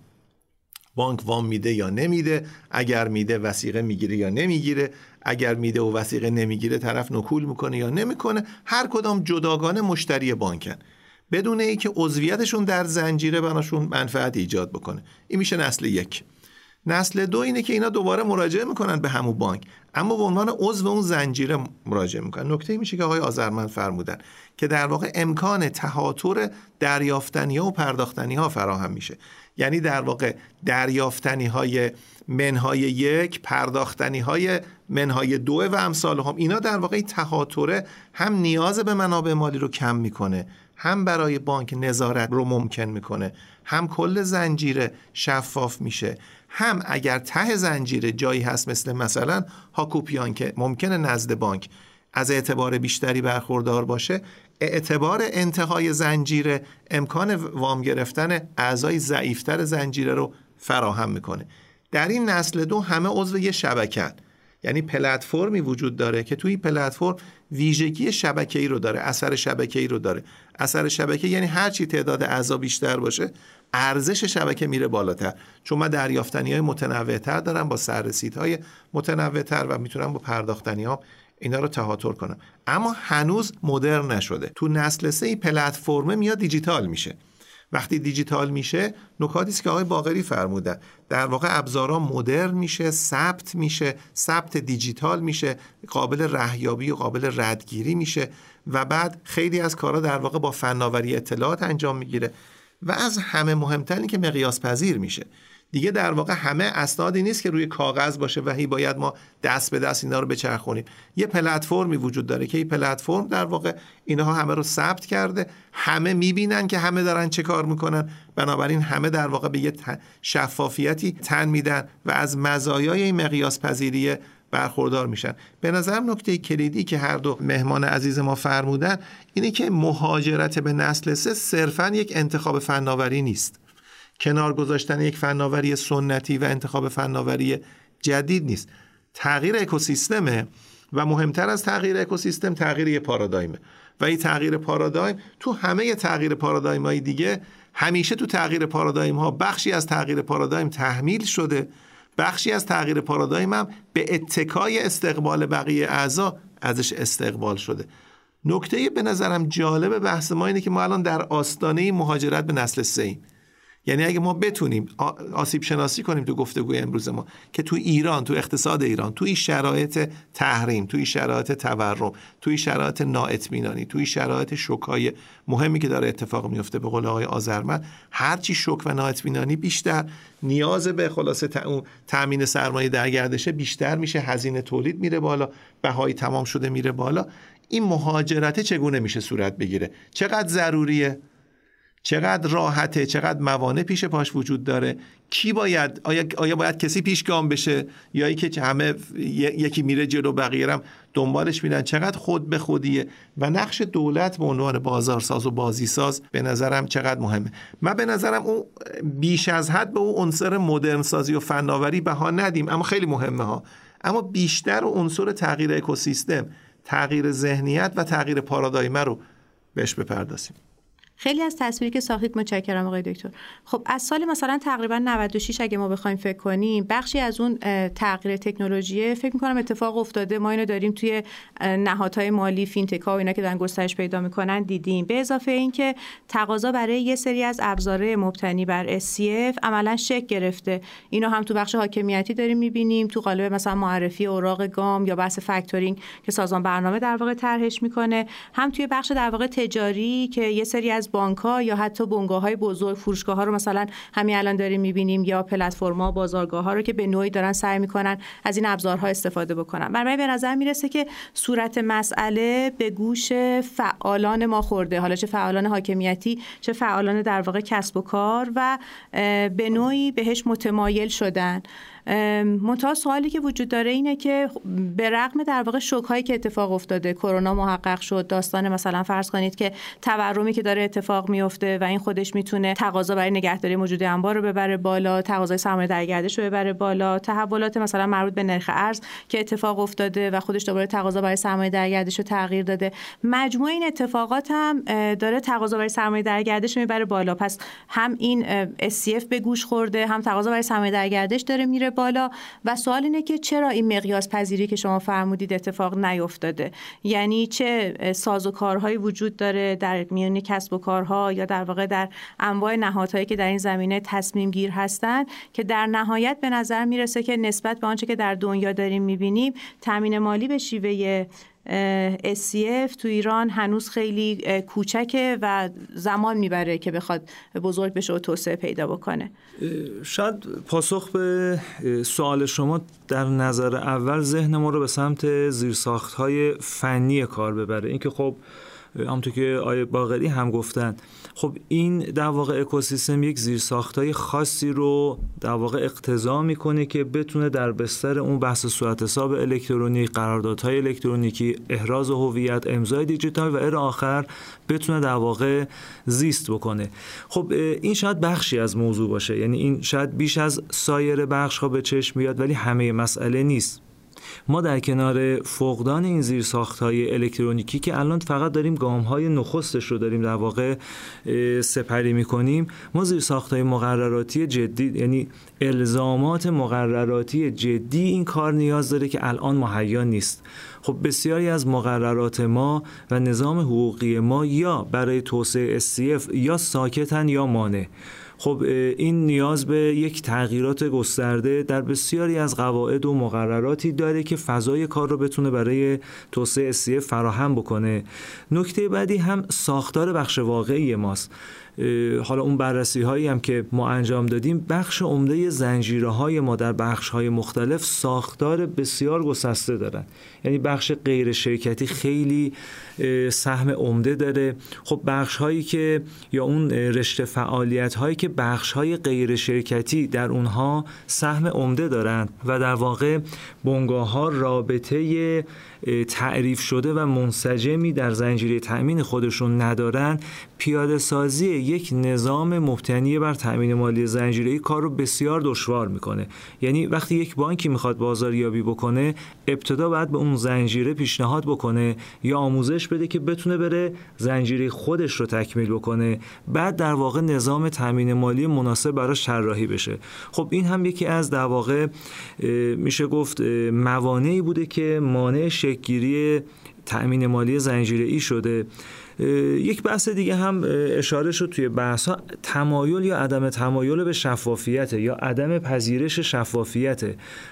Speaker 2: بانک وام میده یا نمیده اگر میده وسیقه می‌گیره یا نمی‌گیره اگر میده و وسیقه نمی‌گیره طرف نکول می‌کنه یا نمی‌کنه هر کدام جداگانه مشتری بانکن. بدون ای که عضویتشون در زنجیره براشون منفعت ایجاد بکنه. این میشه نسل یک. نسل دو اینه که اینا دوباره مراجعه می‌کنن به همون بانک. اما به عنوان عضو اون زنجیره مراجعه می‌کنن. نکته میشه که آقای آذرمند فرمودن که در واقع امکان تهاتر دریافتنی ها و پرداختنی ها فراهم میشه. یعنی در واقع دریافتنی های منهای یک پرداختنی های منهای دو و امثال هم اینا در واقع تهاتره هم نیاز به منابع مالی رو کم می‌کنه هم برای بانک نظارت رو ممکن می‌کنه هم کل زنجیره شفاف میشه. هم اگر ته زنجیره جایی هست مثل مثلا هاکوپیان که ممکنه نزد بانک از اعتبار بیشتری برخوردار باشه اعتبار انتهای زنجیره امکان وام گرفتن اعضای ضعیفتر زنجیره رو فراهم می‌کنه. در این نسل دو همه عضو یه شبکن یعنی پلتفرمی وجود داره که توی پلتفرم ویژگی شبکه‌ای رو داره اثر شبکه‌ای رو داره. اثر شبکه یعنی هر چی تعداد اعضا بیشتر باشه ارزش شبکه میره بالاتر. چون من دریافتنی های متنوعتر دارم با سررسیدهای متنوعتر و می‌تونم با پرداختنی ها اینا رو تهاتر کنم. اما هنوز مدرن نشده. تو نسل سه پلتفرم میاد دیجیتال میشه. وقتی دیجیتال میشه نکاتی است که آقای باقری فرمودن. در واقع ابزارا مدرن میشه ثبت میشه ثبت دیجیتال میشه قابل رهیابی و قابل ردگیری میشه و بعد خیلی از کارا در واقع با فناوری اطلاعات انجام می‌گیره. و از همه مهمتر که مقیاس پذیر میشه. دیگه در واقع همه اسنادی نیست که روی کاغذ باشه و هی باید ما دست به دست اینا رو بچرخونیم. یه پلتفرمی وجود داره که این پلتفرم در واقع اینها همه رو ثبت کرده. همه می‌بینن که همه دارن چه کار می‌کنن. بنابراین همه در واقع به یه شفافیتی تن میدن و از مزایای این مقیاس پذیری برخوردار میشن. به نظر نکته کلیدی که هر دو مهمان عزیز ما فرمودن اینه که مهاجرت به نسل سه صرفا یک انتخاب فناوری نیست. کنار گذاشتن یک فناوری سنتی و انتخاب فناوری جدید نیست. تغییر اکوسیستمه و مهمتر از تغییر اکوسیستم تغییر یه پارادایمه. و این تغییر پارادایم تو همه تغییر پارادایم های دیگه همیشه تو تغییر پارادایم ها بخشی از تغییر پارادایم تحمیل شده بخشی از تغییر پارادایم هم به اتکای استقبال بقیه اعضا ازش استقبال شده. نکته به نظرم جالب بحث ما اینه که ما الان در آستانه مهاجرت به نسل سه یعنی اگه ما بتونیم آسیب شناسی کنیم تو گفتگوی امروز ما که تو ایران تو اقتصاد ایران تو این شرایط تحریم تو این شرایط تورم تو این شرایط نااطمینانی تو این شرایط شوکای مهمی که داره اتفاق میفته به قول آقای آذرمن هرچی شوک و نااطمینانی بیشتر نیاز به خلاصه تامین سرمایه در گردشه بیشتر میشه هزینه تولید میره بالا بهای تمام شده میره بالا. این مهاجرت چگونه میشه صورت بگیره؟ چقدر ضروریه؟ چقدر راحته چقدر موانع پیش پاش وجود داره؟ کی باید آیا, آیا باید کسی پیش گام بشه؟ یا ای که همه یکی میره جلو بقیه هم دنبالش میرن؟ چقدر خود به خودیه؟ و نقش دولت به عنوان بازارساز و بازیساز به نظرم چقدر مهمه. من به نظرم اون بیش از حد به اون عنصر مدرن سازی و فناوری بها ندیم اما خیلی مهمه ها. اما بیشتر عنصر تغییر اکوسیستم تغییر ذهنیت و تغییر پارادایمه رو بهش بپردازیم.
Speaker 1: خیلی از تصویری که ساختید متشکرم آقای دکتر. خب از سال مثلا تقریبا 96 اگه ما بخوایم فکر کنیم بخشی از اون تغییر تکنولوژی فکر می‌کنم اتفاق افتاده. ما اینو داریم توی نهادهای مالی fintech ها و اینا که دارن گسترش پیدا می‌کنن دیدیم. به اضافه اینکه تقاضا برای یه سری از ابزارهای مبتنی بر SCF عملا شکل گرفته. اینو هم تو بخش حاکمیتی داریم می‌بینیم. تو قالب مثلا معرفی اوراق گام یا بحث factoring که سازمان برنامه در واقع طرحش می‌کنه. هم توی بخش در واقع تجاری که یه سری از بانک ها یا حتی بنگاه های بزرگ فروشگاه ها رو مثلا همین الان داریم می‌بینیم یا پلتفرما بازارگاه ها رو که به نوعی دارن سعی می‌کنن از این ابزارها استفاده بکنن. برای به نظر می‌رسه که صورت مسئله به گوش فعالان ما خورده. حالا چه فعالان حاکمیتی چه فعالان در واقع کسب و کار و به نوعی بهش متمایل شدن. منتها سوالی که وجود داره اینه که به رغم در واقع شوک هایی که اتفاق افتاده کرونا محقق شد داستان مثلا فرض کنید که تورمی که داره اتفاق میفته و این خودش می‌تونه تقاضا برای نگهداری موجود انبار رو ببره بالا تقاضای سرمایه در گردش رو ببره بالا تحولات مثلا مربوط به نرخ ارز که اتفاق افتاده و خودش دوباره تقاضا برای سرمایه در گردش رو تغییر داده. مجموع این اتفاقات هم داره تقاضا برای سرمایه در گردش می‌بره بالا. پس هم این SCF به گوش خورده هم تقاضا برای سرمایه در گردش داره میره بالا. و سوال اینه که چرا این مقیاس پذیری که شما فرمودید اتفاق نیفتاده یعنی چه ساز و کارهایی وجود داره در میان کسب و کارها یا در واقع در انواع نهادهایی که در این زمینه تصمیم گیر هستند که در نهایت به نظر می‌رسه که نسبت به آنچه که در دنیا داریم می‌بینیم تامین مالی به شیوه SCF تو ایران هنوز خیلی کوچکه و زمان می‌بره که بخواد بزرگ بشه و توسعه پیدا بکنه.
Speaker 3: شاید پاسخ به سوال شما در نظر اول ذهن ما رو به سمت زیرساخت های فنی کار ببره. اینکه خب همونطور که آیه باغری هم گفتن خب این در واقع اکوسیستم یک زیرساختای خاصی رو در واقع اقتضا می‌کنه که بتونه در بستر اون بحث صورت حساب الکترونیک قراردادهای الکترونیکی احراز هویت امضای دیجیتال و ار آخر بتونه در واقع زیست بکنه. خب این شاید بخشی از موضوع باشه. یعنی این شاید بیش از سایر بخش ها به چشم میاد ولی همه مسئله نیست. ما در کنار فقدان این زیر های الکترونیکی که الان فقط داریم گام های نخستش رو داریم در واقع سپری می‌کنیم ما زیر های مقرراتی جدی یعنی الزامات مقرراتی جدی این کار نیاز داره که الان مهیا نیست. خب بسیاری از مقررات ما و نظام حقوقی ما یا برای توسعه SCF یا ساکتن یا مانع. خب این نیاز به یک تغییرات گسترده در بسیاری از قواعد و مقرراتی داره که فضای کار رو بتونه برای توسعه اسیه فراهم بکنه. نکته بعدی هم ساختار بخش واقعی ماست. حالا اون بررسی هایی هم که ما انجام دادیم بخش عمده زنجیره های ما در بخش های مختلف ساختار بسیار گسسته دارن. یعنی بخش غیر شرکتی خیلی سهم عمده داره. خب بخش هایی که یا اون رشته فعالیت هایی که بخش های غیر شرکتی در اونها سهم عمده دارند و در واقع بنگاه ها رابطه تعریف شده و منسجمی در زنجیره تأمین خودشون ندارن پیاده سازی یک نظام مبتنی بر تأمین مالی زنجیره کار رو بسیار دشوار می‌کنه. یعنی وقتی یک بانکی می‌خواد بازاریابی بکنه ابتدا باید به اون زنجیره پیشنهاد بکنه یا آموزش بده که بتونه بره زنجیره خودش رو تکمیل بکنه. بعد در واقع نظام تامین مالی مناسب براش طراحی بشه. خب این هم یکی از در واقع میشه گفت موانعی بوده که مانع شکلگیری تأمین مالی زنجیره ای شده یک بحث دیگه هم اشاره شد توی بحث ها تمایل یا عدم تمایل به شفافیت یا عدم پذیرش شفافیت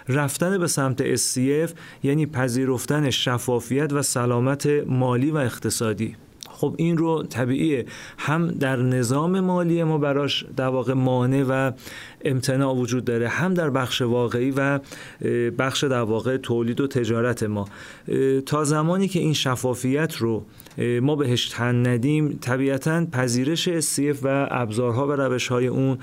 Speaker 3: رفتن به سمت SCF یعنی پذیرفتن شفافیت و سلامت مالی و اقتصادی. خب این رو طبیعیه. هم در نظام مالی ما براش در واقع مانع و امتناع وجود داره هم در بخش واقعی و بخش در واقع تولید و تجارت ما. تا زمانی که این شفافیت رو ما بهش تن ندیم طبیعتا پذیرش اسیف و ابزارها و روشهای اون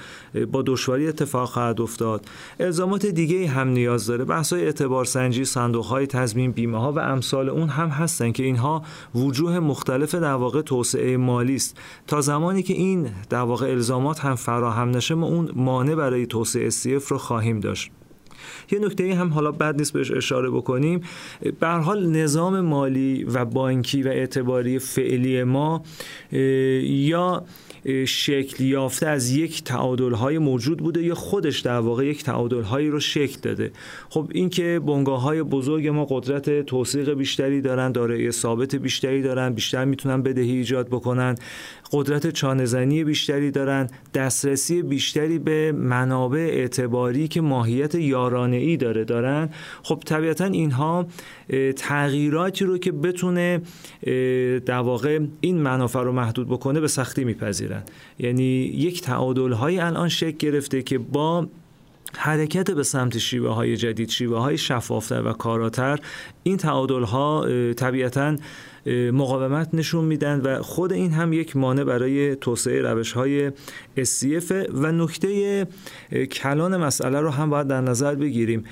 Speaker 3: با دشواری اتفاق خواهد افتاد. الزامات دیگه هم نیاز داره. بحث های اعتبار سنجی صندوق های تضمین بیمه ها و امثال اون هم هستن که اینها وجوه مختلف در واقع توسعه مالی است. تا زمانی که این در واقع الزامات هم فراهم نشه ما اون مانع برای توسعه اسیف رو خواهیم داشت. یه نکته هم حالا بد نیست بهش اشاره بکنیم. به حال نظام مالی و بانکی و اعتباری فعلی ما یا شکل یافته از یک تعادل های موجود بوده یا خودش در واقع یک تعادل هایی رو شکل داده. خب این که بنگاه های بزرگ ما قدرت توثیق بیشتری دارن دارای ثابت بیشتری دارن بیشتر می‌تونن بدهی ایجاد بکنن. قدرت چانهزنی بیشتری دارن دسترسی بیشتری به منابع اعتباری که ماهیت یارانه ای داره دارن. خب طبیعتا اینها تغییراتی رو که بتونه در واقع این منافع رو محدود بکنه به سختی میپذیرن. یعنی یک تعادل های الان شکل گرفته که با حرکت به سمت شیوه های جدید شیوه های شفافتر و کاراتر این تعادل ها طبیعتا مقاومت نشون میدن و خود این هم یک مانع برای توسعه روش های SCF و نکته کلان مسئله رو هم باید در نظر بگیریم.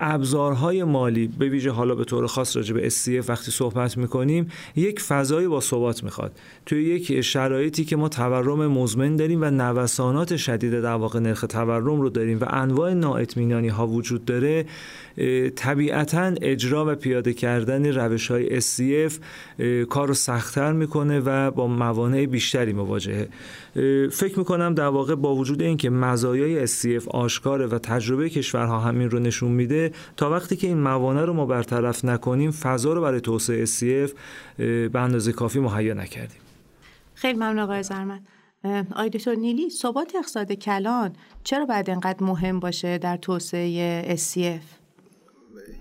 Speaker 3: ابزارهای مالی به ویژه حالا به طور خاص راجع به SCF وقتی صحبت می‌کنیم یک فضای با ثبات می‌خواد. توی یک شرایطی که ما تورم مزمن داریم و نوسانات شدید در واقع نرخ تورم رو داریم و انواع نااطمینانی ها وجود داره طبیعتا اجرا و پیاده کردن روش های SCF کار رو سختتر می‌کنه و با موانع بیشتری مواجهه. فکر می‌کنم در واقع با وجود اینکه مزایای SCF آشکاره و تجربه کشورها همین رو نشون میده تا وقتی که این موانع رو ما برطرف نکنیم فضا رو برای توسعه SCF به اندازه کافی مهیا نکردیم.
Speaker 1: خیلی ممنون آقای زرمن. آقای نیلی ثبات اقتصاد کلان چرا باید انقدر مهم باشه در توسعه SCF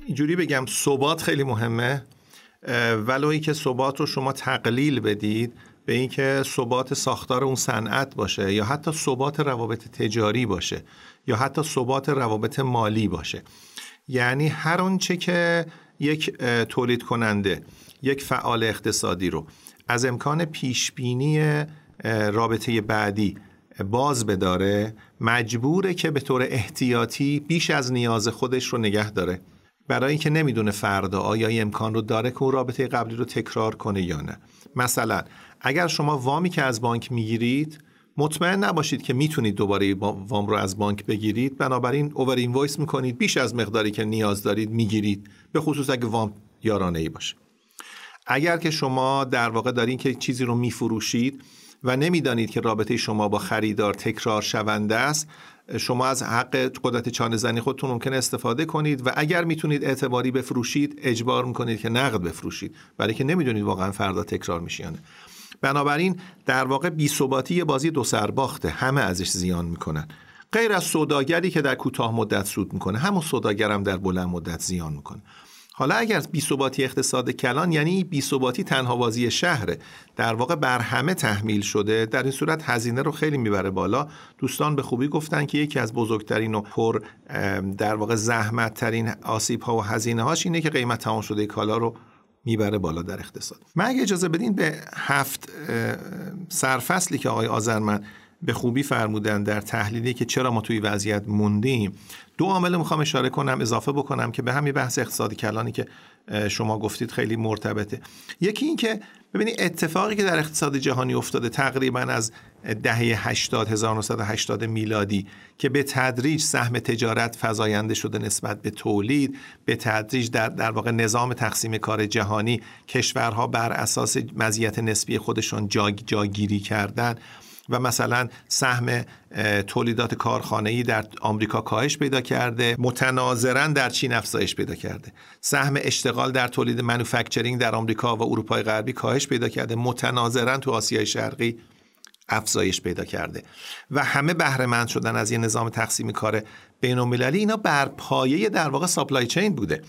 Speaker 2: اینجوری بگم ثبات خیلی مهمه. ولو که ثبات رو شما تقلیل بدید به اینکه ثبات ساختار اون صنعت باشه یا حتی ثبات روابط تجاری باشه یا حتی ثبات روابط مالی باشه. یعنی هر آنچه که یک تولید کننده یک فعال اقتصادی رو از امکان پیشبینی رابطه بعدی باز بداره مجبوره که به طور احتیاطی بیش از نیاز خودش رو نگه داره. برای اینکه نمی‌دونه فردا آیا امکان رو داره که اون رابطه قبلی رو تکرار کنه یا نه. مثلا اگر شما وامی که از بانک می‌گیرید مطمئن نباشید که می‌تونید دوباره وام رو از بانک بگیرید بنابراین اوور اینوایس می‌کنید بیش از مقداری که نیاز دارید می‌گیرید به خصوص اگه وام یارانه ای باشه. اگر که شما در واقع دارین که چیزی رو میفروشید و نمی‌دانید که رابطه شما با خریدار تکرار شونده است شما از حق قدرت چانه زنی خودتون ممکن استفاده کنید و اگر می‌تونید اعتباری بفروشید اجبار می‌کنید که نقد بفروشید. برای که نمی‌دونید واقعا فردا تکرار میشیانه بنابراین در واقع بی ثباتی بازی دو سرباخته. همه ازش زیان می‌کنن. غیر از سوداگری که در کوتاه مدت سود می‌کنه همون سوداگرم در بلند مدت زیان می‌کنه. حالا اگر بیثباتی اقتصاد کلان یعنی بیثباتی تنها بازی شهره در واقع بر همه تحمیل شده در این صورت هزینه رو خیلی می‌بره بالا. دوستان به خوبی گفتن که یکی از بزرگترین و پر در واقع زحمت ترین آسیب ها و هزینه هاش اینه که قیمت تمام شده کالا رو می‌بره بالا در اقتصاد. من اگه اجازه بدین به هفت سرفصلی که آقای آزرمن به خوبی فرمودن در تحلیلی که چرا ما توی وضعیت موندیم دو عامل می‌خوام اشاره کنم اضافه بکنم که به همین بحث اقتصادی کلانی که شما گفتید خیلی مرتبطه. یکی این که ببینید اتفاقی که در اقتصاد جهانی افتاده تقریبا از دهه 80 1980 میلادی که به تدریج سهم تجارت فزاینده شده نسبت به تولید به تدریج در در واقع نظام تقسیم کار جهانی کشورها بر اساس مزیت نسبی خودشون جاگیری کردن. و مثلا سهم تولیدات کارخانه‌ای در آمریکا کاهش پیدا کرده متناظرا در چین افزایش پیدا کرده. سهم اشتغال در تولید منوفکچرینگ در آمریکا و اروپای غربی کاهش پیدا کرده متناظرا تو آسیای شرقی افزایش پیدا کرده. و همه بهره شدن از یه نظام تقسیم کار بین المللی اینا بر پایه در واقع supply chain بوده.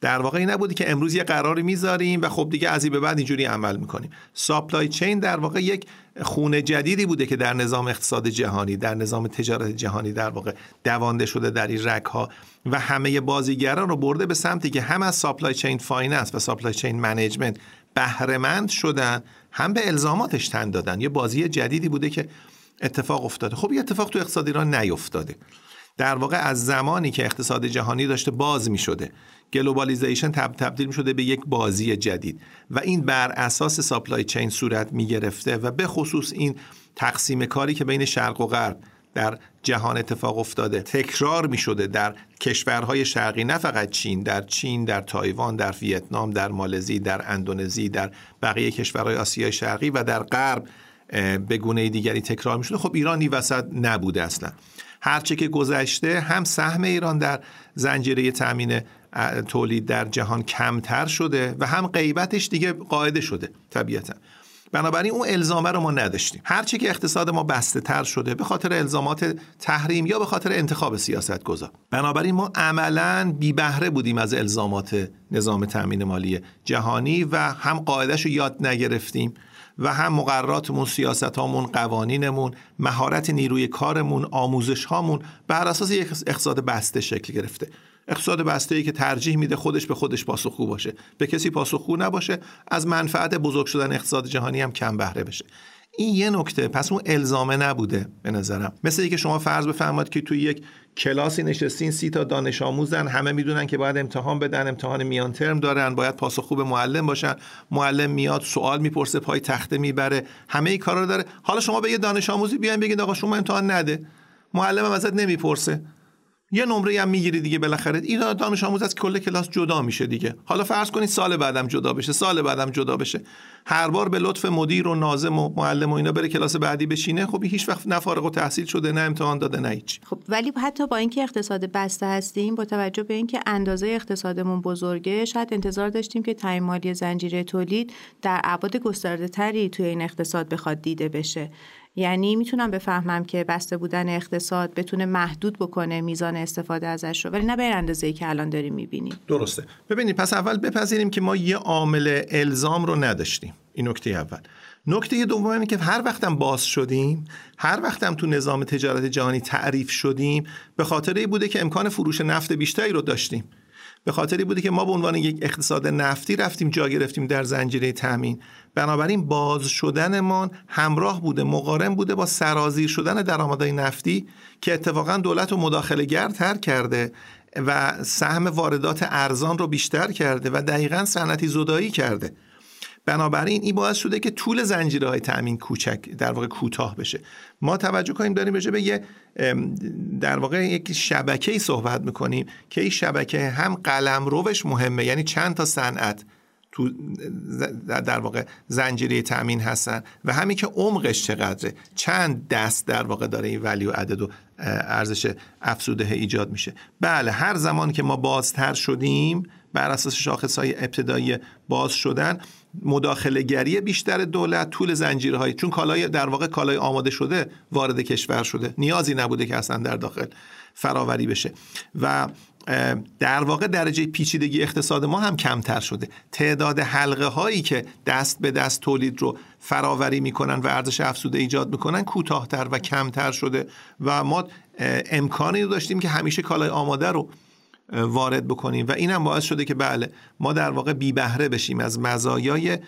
Speaker 2: در واقع این نبوده که امروز یه قراری می‌ذاریم و خب دیگه از این به بعد اینجوری عمل می‌کنیم. supply chain در واقع یک خون جدیدی بوده که در نظام اقتصاد جهانی در نظام تجارت جهانی در واقع دوانده شده در این رگ ها و همه بازیگران رو برده به سمتی که هم از supply chain finance و supply chain management بهرهمند شدن هم به الزاماتش تن دادن. یه بازی جدیدی بوده که اتفاق افتاده. خب یه اتفاق تو اقتصاد ایران نیفتاده. در واقع از زمانی که اقتصاد جهانی داشته باز می شده globalization تب تبدیل می شده به یک بازی جدید و این بر اساس supply chain صورت می گرفته و به خصوص این تقسیم کاری که بین شرق و غرب در جهان اتفاق افتاده. تکرار می شده در کشورهای شرقی نه فقط چین در چین در تایوان در ویتنام در مالزی در اندونزی در بقیه کشورهای آسیای شرقی و در غرب به گونه دیگری تکرار می شده خب ایرانی وسط نبوده اصلا. هرچه که گذشته هم سهم ایران در زنجیره تامین تولید در جهان کمتر شده و هم غیبتش دیگه قاعده شده طبیعتا. بنابراین اون الزامه رو ما نداشتیم. هرچی که اقتصاد ما بسته تر شده به خاطر الزامات تحریم یا به خاطر انتخاب سیاست گذار بنابراین ما عملا بی بهره بودیم از الزامات نظام تامین مالی جهانی و هم قاعدش رو یاد نگرفتیم و هم مقرراتمون سیاست هامون قوانینمون مهارت نیروی کارمون آموزش هامون بر اساس یک اقتصاد بسته شکل گرفته. اقتصاد بسته ای که ترجیح میده خودش به خودش پاسخگو باشه. به کسی پاسخگو نباشه از منفعت بزرگ شدن اقتصاد جهانی هم کم بهره بشه. این یه نکته پس اون الزامه نبوده به نظرم. مثل که شما فرض بفرمایید که توی یک کلاسی نشستین سی تا دانش آموزن همه می‌دونن که باید امتحان بدن امتحان میان ترم دارن باید پاسخگو به معلم باشن. معلم میاد سوال می‌پرسه پای تخته می‌بره همه کارا داره. حالا شما به یه دانش آموزی بیاین بگید آقا شما امتحان نده. معلم ازت نمی‌پرسه. یه نمره هم می‌گیری دیگه بالاخره. این دانش آموز از کل کلاس جدا میشه دیگه. حالا فرض کنید سال بعدم جدا بشه سال بعدم جدا بشه. هر بار به لطف مدیر و ناظم و معلم و اینا بره کلاس بعدی بشینه خب هیچ وقت نه فارغ و تحصیل شده نه امتحان داده نه هیچ.
Speaker 1: خب ولی حتی با اینکه اقتصاد بسته هستیم با توجه به اینکه اندازه اقتصادمون بزرگه شاید انتظار داشتیم که تعیین مالی زنجیره تولید در ابعاد گسترده تری توی این اقتصاد بخواد دیده بشه. یعنی می‌تونم بفهمم که بسته بودن اقتصاد بتونه محدود بکنه میزان استفاده ازش رو ولی نه به اندازه ای که الان داریم می‌بینیم.
Speaker 2: درسته. ببینید پس اول بپذیریم که ما یه عامل الزام رو نداشتیم. این نکته اول. نکته دوم اینه که هر وقتم باز شدیم هر وقتم تو نظام تجارت جهانی تعریف شدیم به خاطر بوده که امکان فروش نفت بیشتری رو داشتیم. به خاطری بوده که ما به عنوان یک اقتصاد نفتی رفتیم جا گرفتیم در زنجیره تامین بنابراین باز شدنمان همراه بوده مقارن بوده با سرازیر شدن درآمدهای نفتی که اتفاقا دولت رو مداخله تر کرده و سهم واردات ارزان رو بیشتر کرده و دقیقا صنعتی زدایی کرده. بنابراین این باعث شده که طول زنجیره های تامین کوچک در واقع کوتاه بشه. ما توجه کنیم داریم راجع به یه در واقع یک شبکه ای صحبت می‌کنیم که این شبکه هم قلم روش مهمه یعنی چند تا صنعت تو در واقع زنجیره تامین هستن و همین که عمقش چقدره. چند دست در واقع داره این ولی و عدد و ارزش افزوده ایجاد میشه. بله هر زمان که ما بازتر شدیم بر اساس شاخص های ابتدایی باز شدن مداخله گری بیشتر دولت طول زنجیره های چون کالای در واقع کالای آماده شده وارد کشور شده. نیازی نبوده که اصلا در داخل فراوری بشه. و در واقع درجه پیچیدگی اقتصاد ما هم کمتر شده. تعداد حلقه هایی که دست به دست تولید رو فراوری می‌کنن و ارزش افزوده ایجاد می‌کنن کوتاهتر و کمتر شده. و ما امکانی رو داشتیم که همیشه کالای آماده رو وارد بکنیم. و اینم باعث شده که بله ما در واقع بی بهره بشیم. از مزایای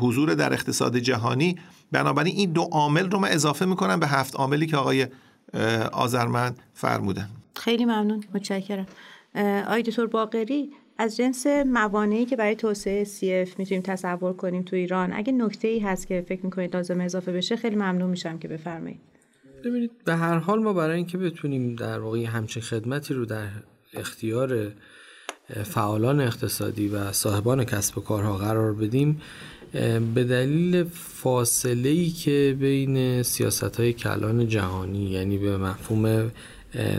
Speaker 2: حضور در اقتصاد جهانی. بنابراین این دو عامل رو من اضافه می‌کنم به هفت عاملی که آقای آذرمند فرمودن.
Speaker 1: خیلی ممنون. متشکرم. آقای دکتر باقری از جنس موانعی که برای توسعه CF می‌تونیم تصور کنیم تو ایران اگه نکته ای هست که فکر می‌کنید لازم اضافه بشه خیلی ممنون میشم که بفرمایید.
Speaker 4: ببینید به هر حال ما برای اینکه بتونیم در واقع همچین خدمتی رو در اختیار فعالان اقتصادی و صاحبان کسب و کارها قرار بدیم به دلیل فاصله ای که بین سیاست های کلان جهانی یعنی به مفهوم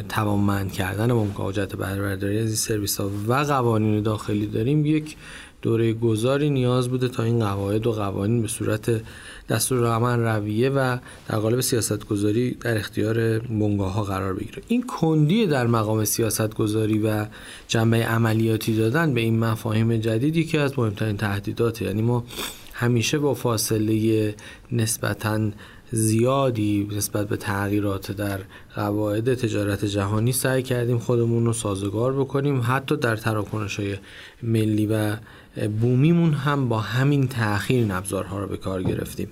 Speaker 4: توانمند کردن ممکاجت بهرهبرداری از این سرویس ها و قوانین داخلی داریم یک دوره گذاری نیاز بوده تا این قواعد و قوانین به صورت دستور عمل رویه و در قالب سیاست گذاری در اختیار بنگاه ها قرار بگیره. این کندی در مقام سیاست گذاری و جنبه عملیاتی دادن به این مفاهیم جدید یکی از مهمترین تهدیدات یعنی ما همیشه با فاصله نسبتاً زیادی نسبت به تغییرات در قواعد تجارت جهانی سعی کردیم خودمون رو سازگار بکنیم حتی در تراکنش های ملی و بومیمون هم با همین تأخیر ابزارها رو به کار گرفتیم.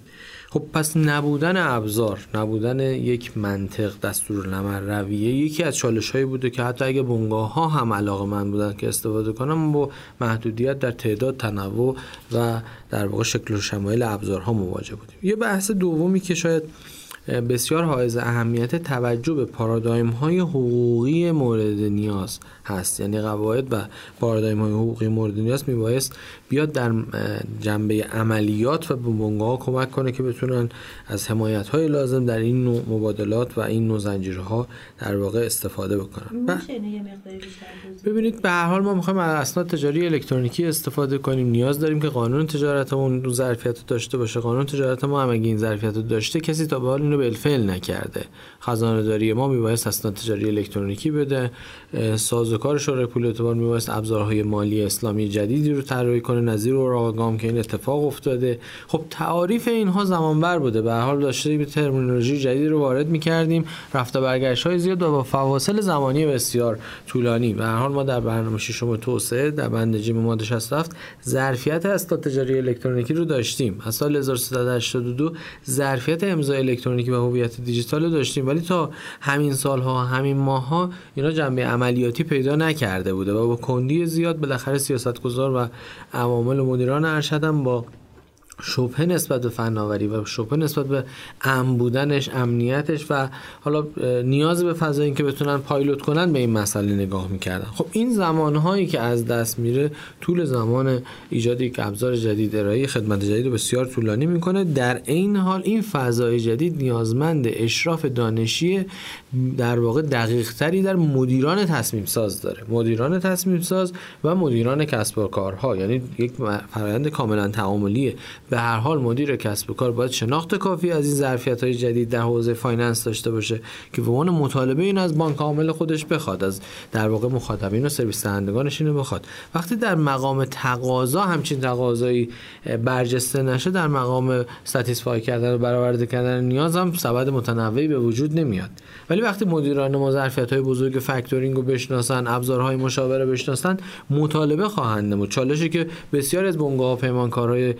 Speaker 4: خب پس نبودن ابزار نبودن یک منطق دستور نمر رویه یکی از چالش هایی بوده که حتی اگه بنگاه ها هم علاقه من بودن که استفاده کنم با محدودیت در تعداد تنوع و در واقع شکل و شمایل ابزارها مواجه بودیم. یه بحث دومی که شاید بسیار حائز اهمیت توجه به پارادایم های حقوقی مورد نیاز هست. یعنی قواعد و پارادایم های حقوقی مورد نیاز میبایست بیاد در جنبه عملیات و به بنگاه کمک کنه که بتونن از حمایت های لازم در این نوع مبادلات و این نوع زنجیرها در واقع استفاده بکنن. ببینید به هر حال ما می‌خوایم از اسناد تجاری الکترونیکی استفاده کنیم. نیاز داریم که قانون تجارتمون اون ظرفیت داشته باشه. قانون تجارت ما هم اگه این ظرفیت داشته کسی تا به حال اینو بالفعل نکرده. خزانه داری ما میبایست اسناد تجاری الکترونیکی بده. سازوکار شورای پول اعتبار میبایست ابزارهای مالی اسلامی جدیدی رو طراحی کنه. نظیر اوراقام که این اتفاق افتاده. خب تعاریف اینها زمانبر بوده. به حال داشته به ترمینولوژی جدید رو وارد می‌کردیم. رفت برگشت های زیاد و با فواصل زمانی بسیار طولانی. به هر حال ما در برنامه ششم توسعه در بند جیم ماده 67 ظرفیت اسناد تجاری الکترونیکی رو داشتیم. از سال 1382 ظرفیت امضای الکترونیکی و هویت دیجیتال رو داشتیم. ولی تا همین سالها همین ماها اینا جنبه عملیاتی پیدا نکرده بوده و با کندی زیاد بالاخره سیاستگزار و عوامل مدیران ارشد با شبه نسبت به فناوری و شبه نسبت به امن بودنش امنیتش و حالا نیاز به فضایی که بتونن پایلوت کنن به این مسئله نگاه می‌کردن. خب این زمانهایی که از دست میره طول زمان ایجاد یک ابزار جدید ارائه خدمت جدید رو بسیار طولانی می‌کنه. در این حال این فضای جدید نیازمند اشراف دانشی در واقع دقیق تری در مدیران تصمیم ساز داره. مدیران تصمیم ساز و مدیران کسب و کارها. یعنی یک فرآیند کاملا تعاملیه به هر حال مدیر کسب و کار باید شناخت کافی از این ظرفیت های جدید در حوزه finance داشته باشه که به عنوان مطالبه این از بانک عامل خودش بخواد از در واقع مخاطبین و سرویس دهندگانش اینو بخواد. وقتی در مقام تقاضا همچین تقاضایی برجسته نشه در مقام satisfy کردن و برآورده کردن نیاز هم سبد متنوعی به وجود نمیاد. ولی وقتی مدیران ما ظرفیت های بزرگ factoring رو بشناسن ابزارهای مشاوره بشناسن مطالبه خواهند نمود. چالشی که بسیار از بنگاه ها پیمانکارهای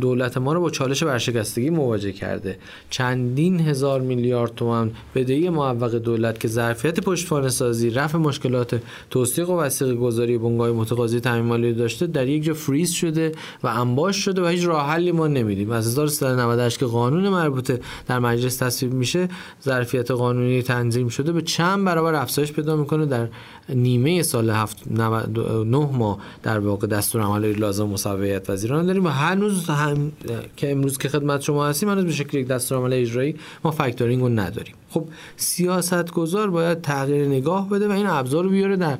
Speaker 4: دولت ما رو با چالش ورشکستگی مواجه کرده. چندین هزار میلیارد تومان بدهی معوق دولت که ظرفیت پشتوانه سازی رفع مشکلات توثیق و وثیقه گذاری بنگاه متقاضی تامین مالی داشته در یک جا فریز شده و انباش شده و هیچ راه حلی ما نمیدیم. از 1398 که قانون مربوطه در مجلس تصویب میشه ظرفیت قانونی تنظیم شده به چند برابر افزایش پیدا می‌کنه در نیمه سال 9 ماه در واقع دستور عمل لازم مساویت وزیران داریم و هنوز هم که امروز که خدمت شما هستیم هنوز به شکل یک دستور عمل اجرایی ما فکتورینگ رو نداریم. خب سیاست گذار باید تغییر نگاه بده و این ابزار رو بیاره در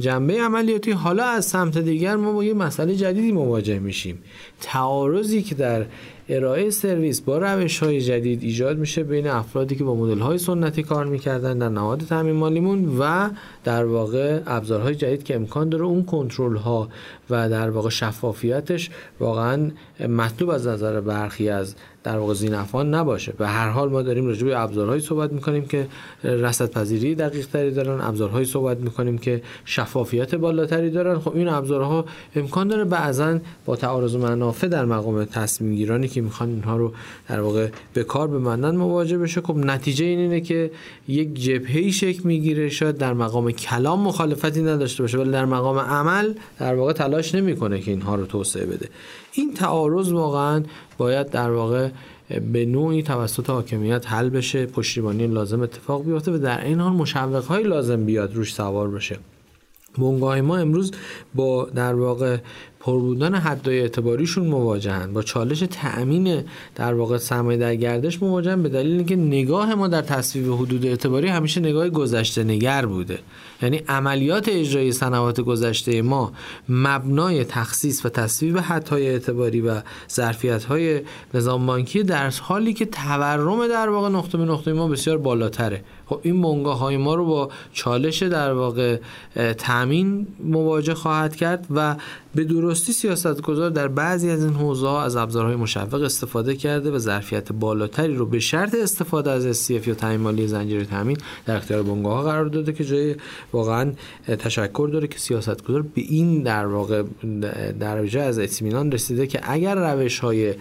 Speaker 4: جنبه عملیاتی. حالا از سمت دیگر ما با یه مسئله جدیدی مواجه میشیم. تعارضی که در ارائه سرویس با روش های جدید ایجاد میشه بین افرادی که با مدل های سنتی کار می‌کردن در نهاد تامین مالیمون و در واقع ابزارهای جدید که امکان داره اون کنترل ها و در واقع شفافیتش واقعا مطلوب از نظر برخی از در واقع زینفان نباشه. به هر حال ما داریم راجع به ابزارهایی صحبت می‌کنیم که رصد پذیری دقیق تری دارن ابزارهایی صحبت می‌کنیم که شفافیت بالاتری دارن. خب این ابزارها امکان داره بعضا با تعارض منافع در مقام تصمیم گیرانی که می‌خوان اینها رو در واقع به کار بمندن مواجه بشه. خب نتیجه این اینه که یک جبهه‌ای شکل می‌گیره. شاید در مقام کلام مخالفتی نداشته باشه ولی در مقام عمل در واقع تلاش نمی‌کنه که اینها رو توسعه بده. این تعارض واقعا باید در واقع به نوعی توسط حاکمیت حل بشه پشتیبانی لازم اتفاق بیفته و در این حال مشوق لازم بیاد روش سوار بشه. بنگاه ما امروز با در واقع پر بودن حدای اعتباریشون مواجهن. با چالش تأمین در واقع سرمایه در گردش مواجهن به دلیل اینکه نگاه ما در تصویب حدود اعتباری همیشه نگاه گذشته نگر بوده. یعنی عملیات اجرایی سنوات گذشته ما مبنای تخصیص و تصویب حدهای اعتباری و ظرفیت های نظام بانکی در حالی که تورم در واقع نقطه به نقطه ما بسیار بالاتره. خب این بنگاه های ما رو با چالش در واقع تامین مواجه خواهد کرد و به درستی سیاستگزار در بعضی از این حوزه ها از ابزارهای مشوق استفاده کرده و ظرفیت بالاتری رو به شرط استفاده از SCF یا تامین مالی زنجیره تامین در اختیار بنگاه قرار داده که جای واقعا تشکر داره که سیاستگزار به این در واقع درجه از اطمینان رسیده که اگر روش های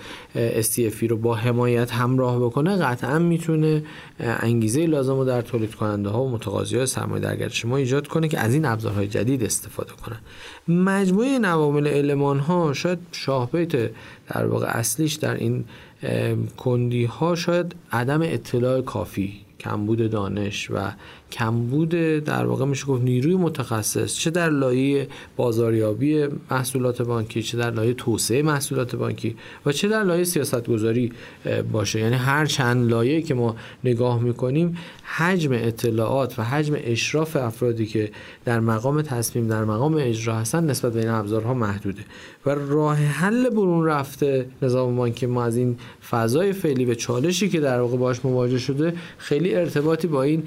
Speaker 4: SCF رو با حمایت همراه بکنه قطعا می‌تونه انگیزه لازم رو در تولید کننده ها و متقاضی های سرمایه در ما ایجاد کنه که از این ابزارهای جدید استفاده کنن. مجموعه عوامل علمان ها شاید شاهبیت در واقع اصلیش در این کندی ها شاید عدم اطلاع کافی کمبود دانش و کمبود در واقع میشه گفت نیروی متخصص چه در لایه بازاریابی محصولات بانکی چه در لایه توسعه محصولات بانکی و چه در لایه سیاست گذاری باشه. یعنی هر چند لایه که ما نگاه می‌کنیم حجم اطلاعات و حجم اشراف افرادی که در مقام تصمیم در مقام اجرا هستن نسبت به این ابزارها محدوده. و راه حل برون رفته نظام بانکی ما از این فضای فعلی و چالشی که در واقع باش مواجه شده خیلی ارتباطی با این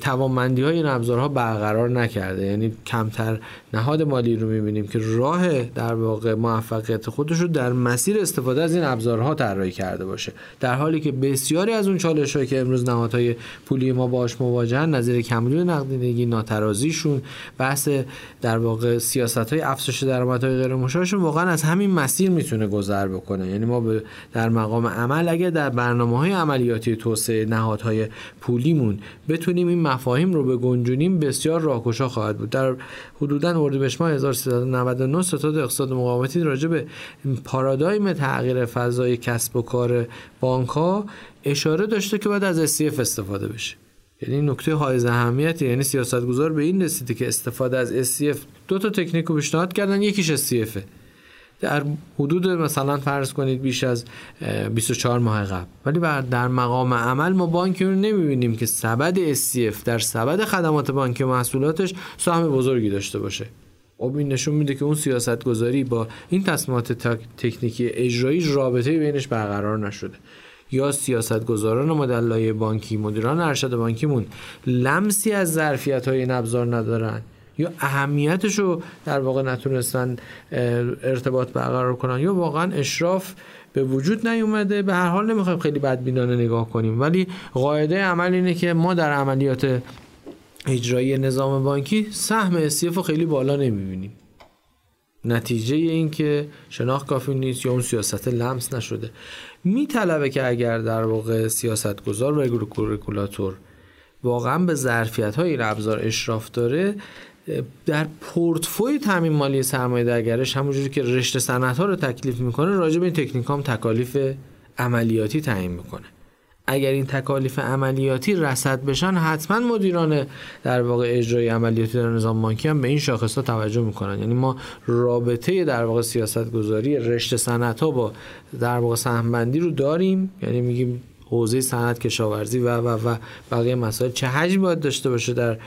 Speaker 4: توانمندی های این ابزارها برقرار نکرده. یعنی کمتر نهاد مالی رو می‌بینیم که راه در واقع موفقیت خودش رو در مسیر استفاده از این ابزارها طراحی کرده باشه. در حالی که بسیاری از اون چالش که امروز نهادهای پولی ما باش مواجهن نظیر کمبود نقدینگی ناترازیشون بحث در واقع سیاست های افزایش درآمدهای غیر مشابهشون واقعا از همین مسیر می‌تونه گذر بکنه. یعنی ما در مقام عمل اگر در برنامه های عملیاتی توسعه نهادهای پولیمون بتونیم این مفاهیم رو بگنجونیم بسیار راهگشا خواهد بود. در حدودا اردیبهشت ماه 1399 ستاد اقتصاد مقاومتی راجع به پارادایم تغییر فضای کسب و کار بانک ها اشاره داشته که باید از SCF استفاده بشه. یعنی نکته های اهمیتی یعنی سیاستگزار به این رسیده که استفاده از SCF دو تا تکنیک رو پیشنهاد کردن یکیش SCF در حدود مثلا فرض کنید بیش از 24 ماه قبل. ولی در مقام عمل ما بانکی رو نمی‌بینیم که سبد SCF در سبد خدمات بانکی و محصولاتش سهم بزرگی داشته باشه. خب این نشون میده که اون سیاست گذاری با این تصمیمات تکنیکی اجرایی رابطه بینش برقرار نشده. یا سیاست گذاران ما در لایه بانکی مدیران ارشد بانکیمون لمسی از ظرفیت های این ابزار ندارن. یا اهمیتش رو در واقع نتونستن ارتباط برقرار کنن. یا واقعا اشراف به وجود نیومده. به هر حال نمی‌خوایم خیلی بدبینانه نگاه کنیم. ولی قاعده عمل اینه که ما در عملیات اجرایی نظام بانکی سهم استیف خیلی بالا نمی‌بینیم. نتیجه این که شناخت کافی نیست یا اون سیاست لمس نشده. میطلبه که اگر در واقع سیاست گذار و رگولاتور واقعا به ظرفیت های این ابزار اشراف داره در پورتفوی تامین مالی سرمایه درگرش همونجوری که رشته صنعت ها رو تکلیف می‌کنه راجع به این تکنیک هم تکالیف عملیاتی تعیین می‌کنه. اگر این تکالیف عملیاتی رصد بشن حتما مدیران در واقع اجرای عملیاتی در نظام بانکی هم به این شاخص ها توجه می‌کنن. یعنی ما رابطه در واقع سیاست گذاری رشته صنعت ها با در واقع سهمبندی رو داریم. یعنی میگیم حوزه صنعت کشاورزی و و و بقیه مسائل چه حجمی باید داشته باشه در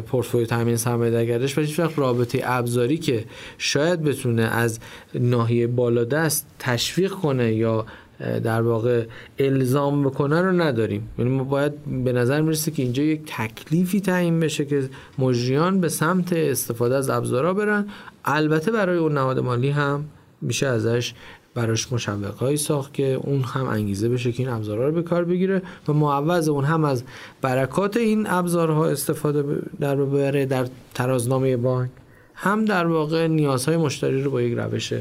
Speaker 4: پورتفولیو تامین سرمایه‌دارگریش و هیچ وقت رابطه ابزاری که شاید بتونه از ناحیه بالادست تشویق کنه یا در واقع الزام بکنه رو نداریم. یعنی ما باید به نظر می‌رسه که اینجا یک تکلیفی تعیین بشه که مجریان به سمت استفاده از ابزارها برن. البته برای اون نهاد مالی هم میشه ازش براش مشوقهایی ساخت که اون هم انگیزه بشه که این ابزارها رو به کار بگیره و معوض اون هم از برکات این ابزارها استفاده در ببره در ترازنامه بانک. هم در واقع نیازهای مشتری رو با یک روش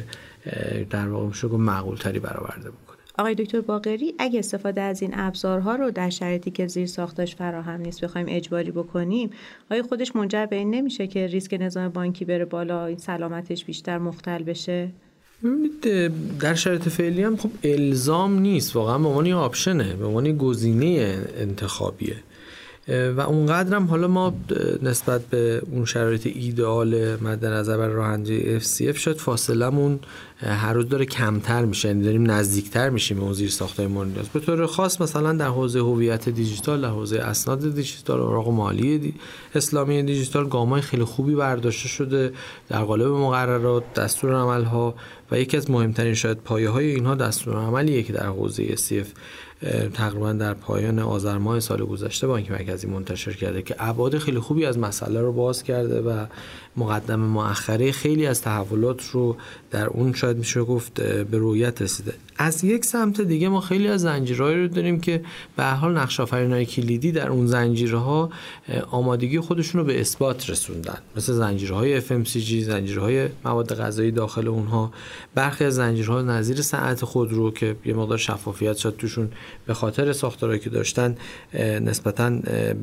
Speaker 4: در واقع میشه معقول تری برآورده بکنه.
Speaker 1: آقای دکتر باقری اگه استفاده از این ابزارها رو در شرایطی که زیر ساختش فراهم نیست بخوایم اجباری بکنیم آیا خودش منجر به این نمیشه که ریسک نظام بانکی بره بالا این سلامتش بیشتر مختل بشه؟
Speaker 4: در شرایط فعلی هم خب الزام نیست واقعا به عنوان آپشنه به عنوان گزینه انتخابیه. و اونقدر هم حالا ما نسبت به اون شرایط ایدئال مد نظر بر راه اندازی FCF شاید فاصلمون هر روز داره کمتر میشه یعنی داریم نزدیکتر میشیم به اون زیر ساختای مورد به طور خاص مثلا در حوزه هویت دیجیتال در حوزه اسناد دیجیتال اوراق مالی دی... اسلامی دیجیتال گامای خیلی خوبی برداشته شده در قالب مقررات دستور عملها و یکی از مهمترین شاید پایه های اینها دستور عملیه که در حوزه SCF تقریبا در پایان آذر ماه سال گذشته بانک مرکزی منتشر کرده که ابعاد خیلی خوبی از مسئله رو باز کرده و مقدم مؤخره خیلی از تحولات رو در اون شاید میشه گفت به رویت رسیده. از یک سمت دیگه ما خیلی از زنجیرهایی رو داریم که به حال نقش آفرینای کلیدی در اون زنجیرها آمادگی خودشون رو به اثبات رسوندن. مثل زنجیرهای FMCG زنجیرهای مواد غذایی داخل اونها. برخی از زنجیرها نظیر صنعت خودرو که یه مقدار شفافیت شاید توشون به خاطر ساختارهایی که داشتن نسبتا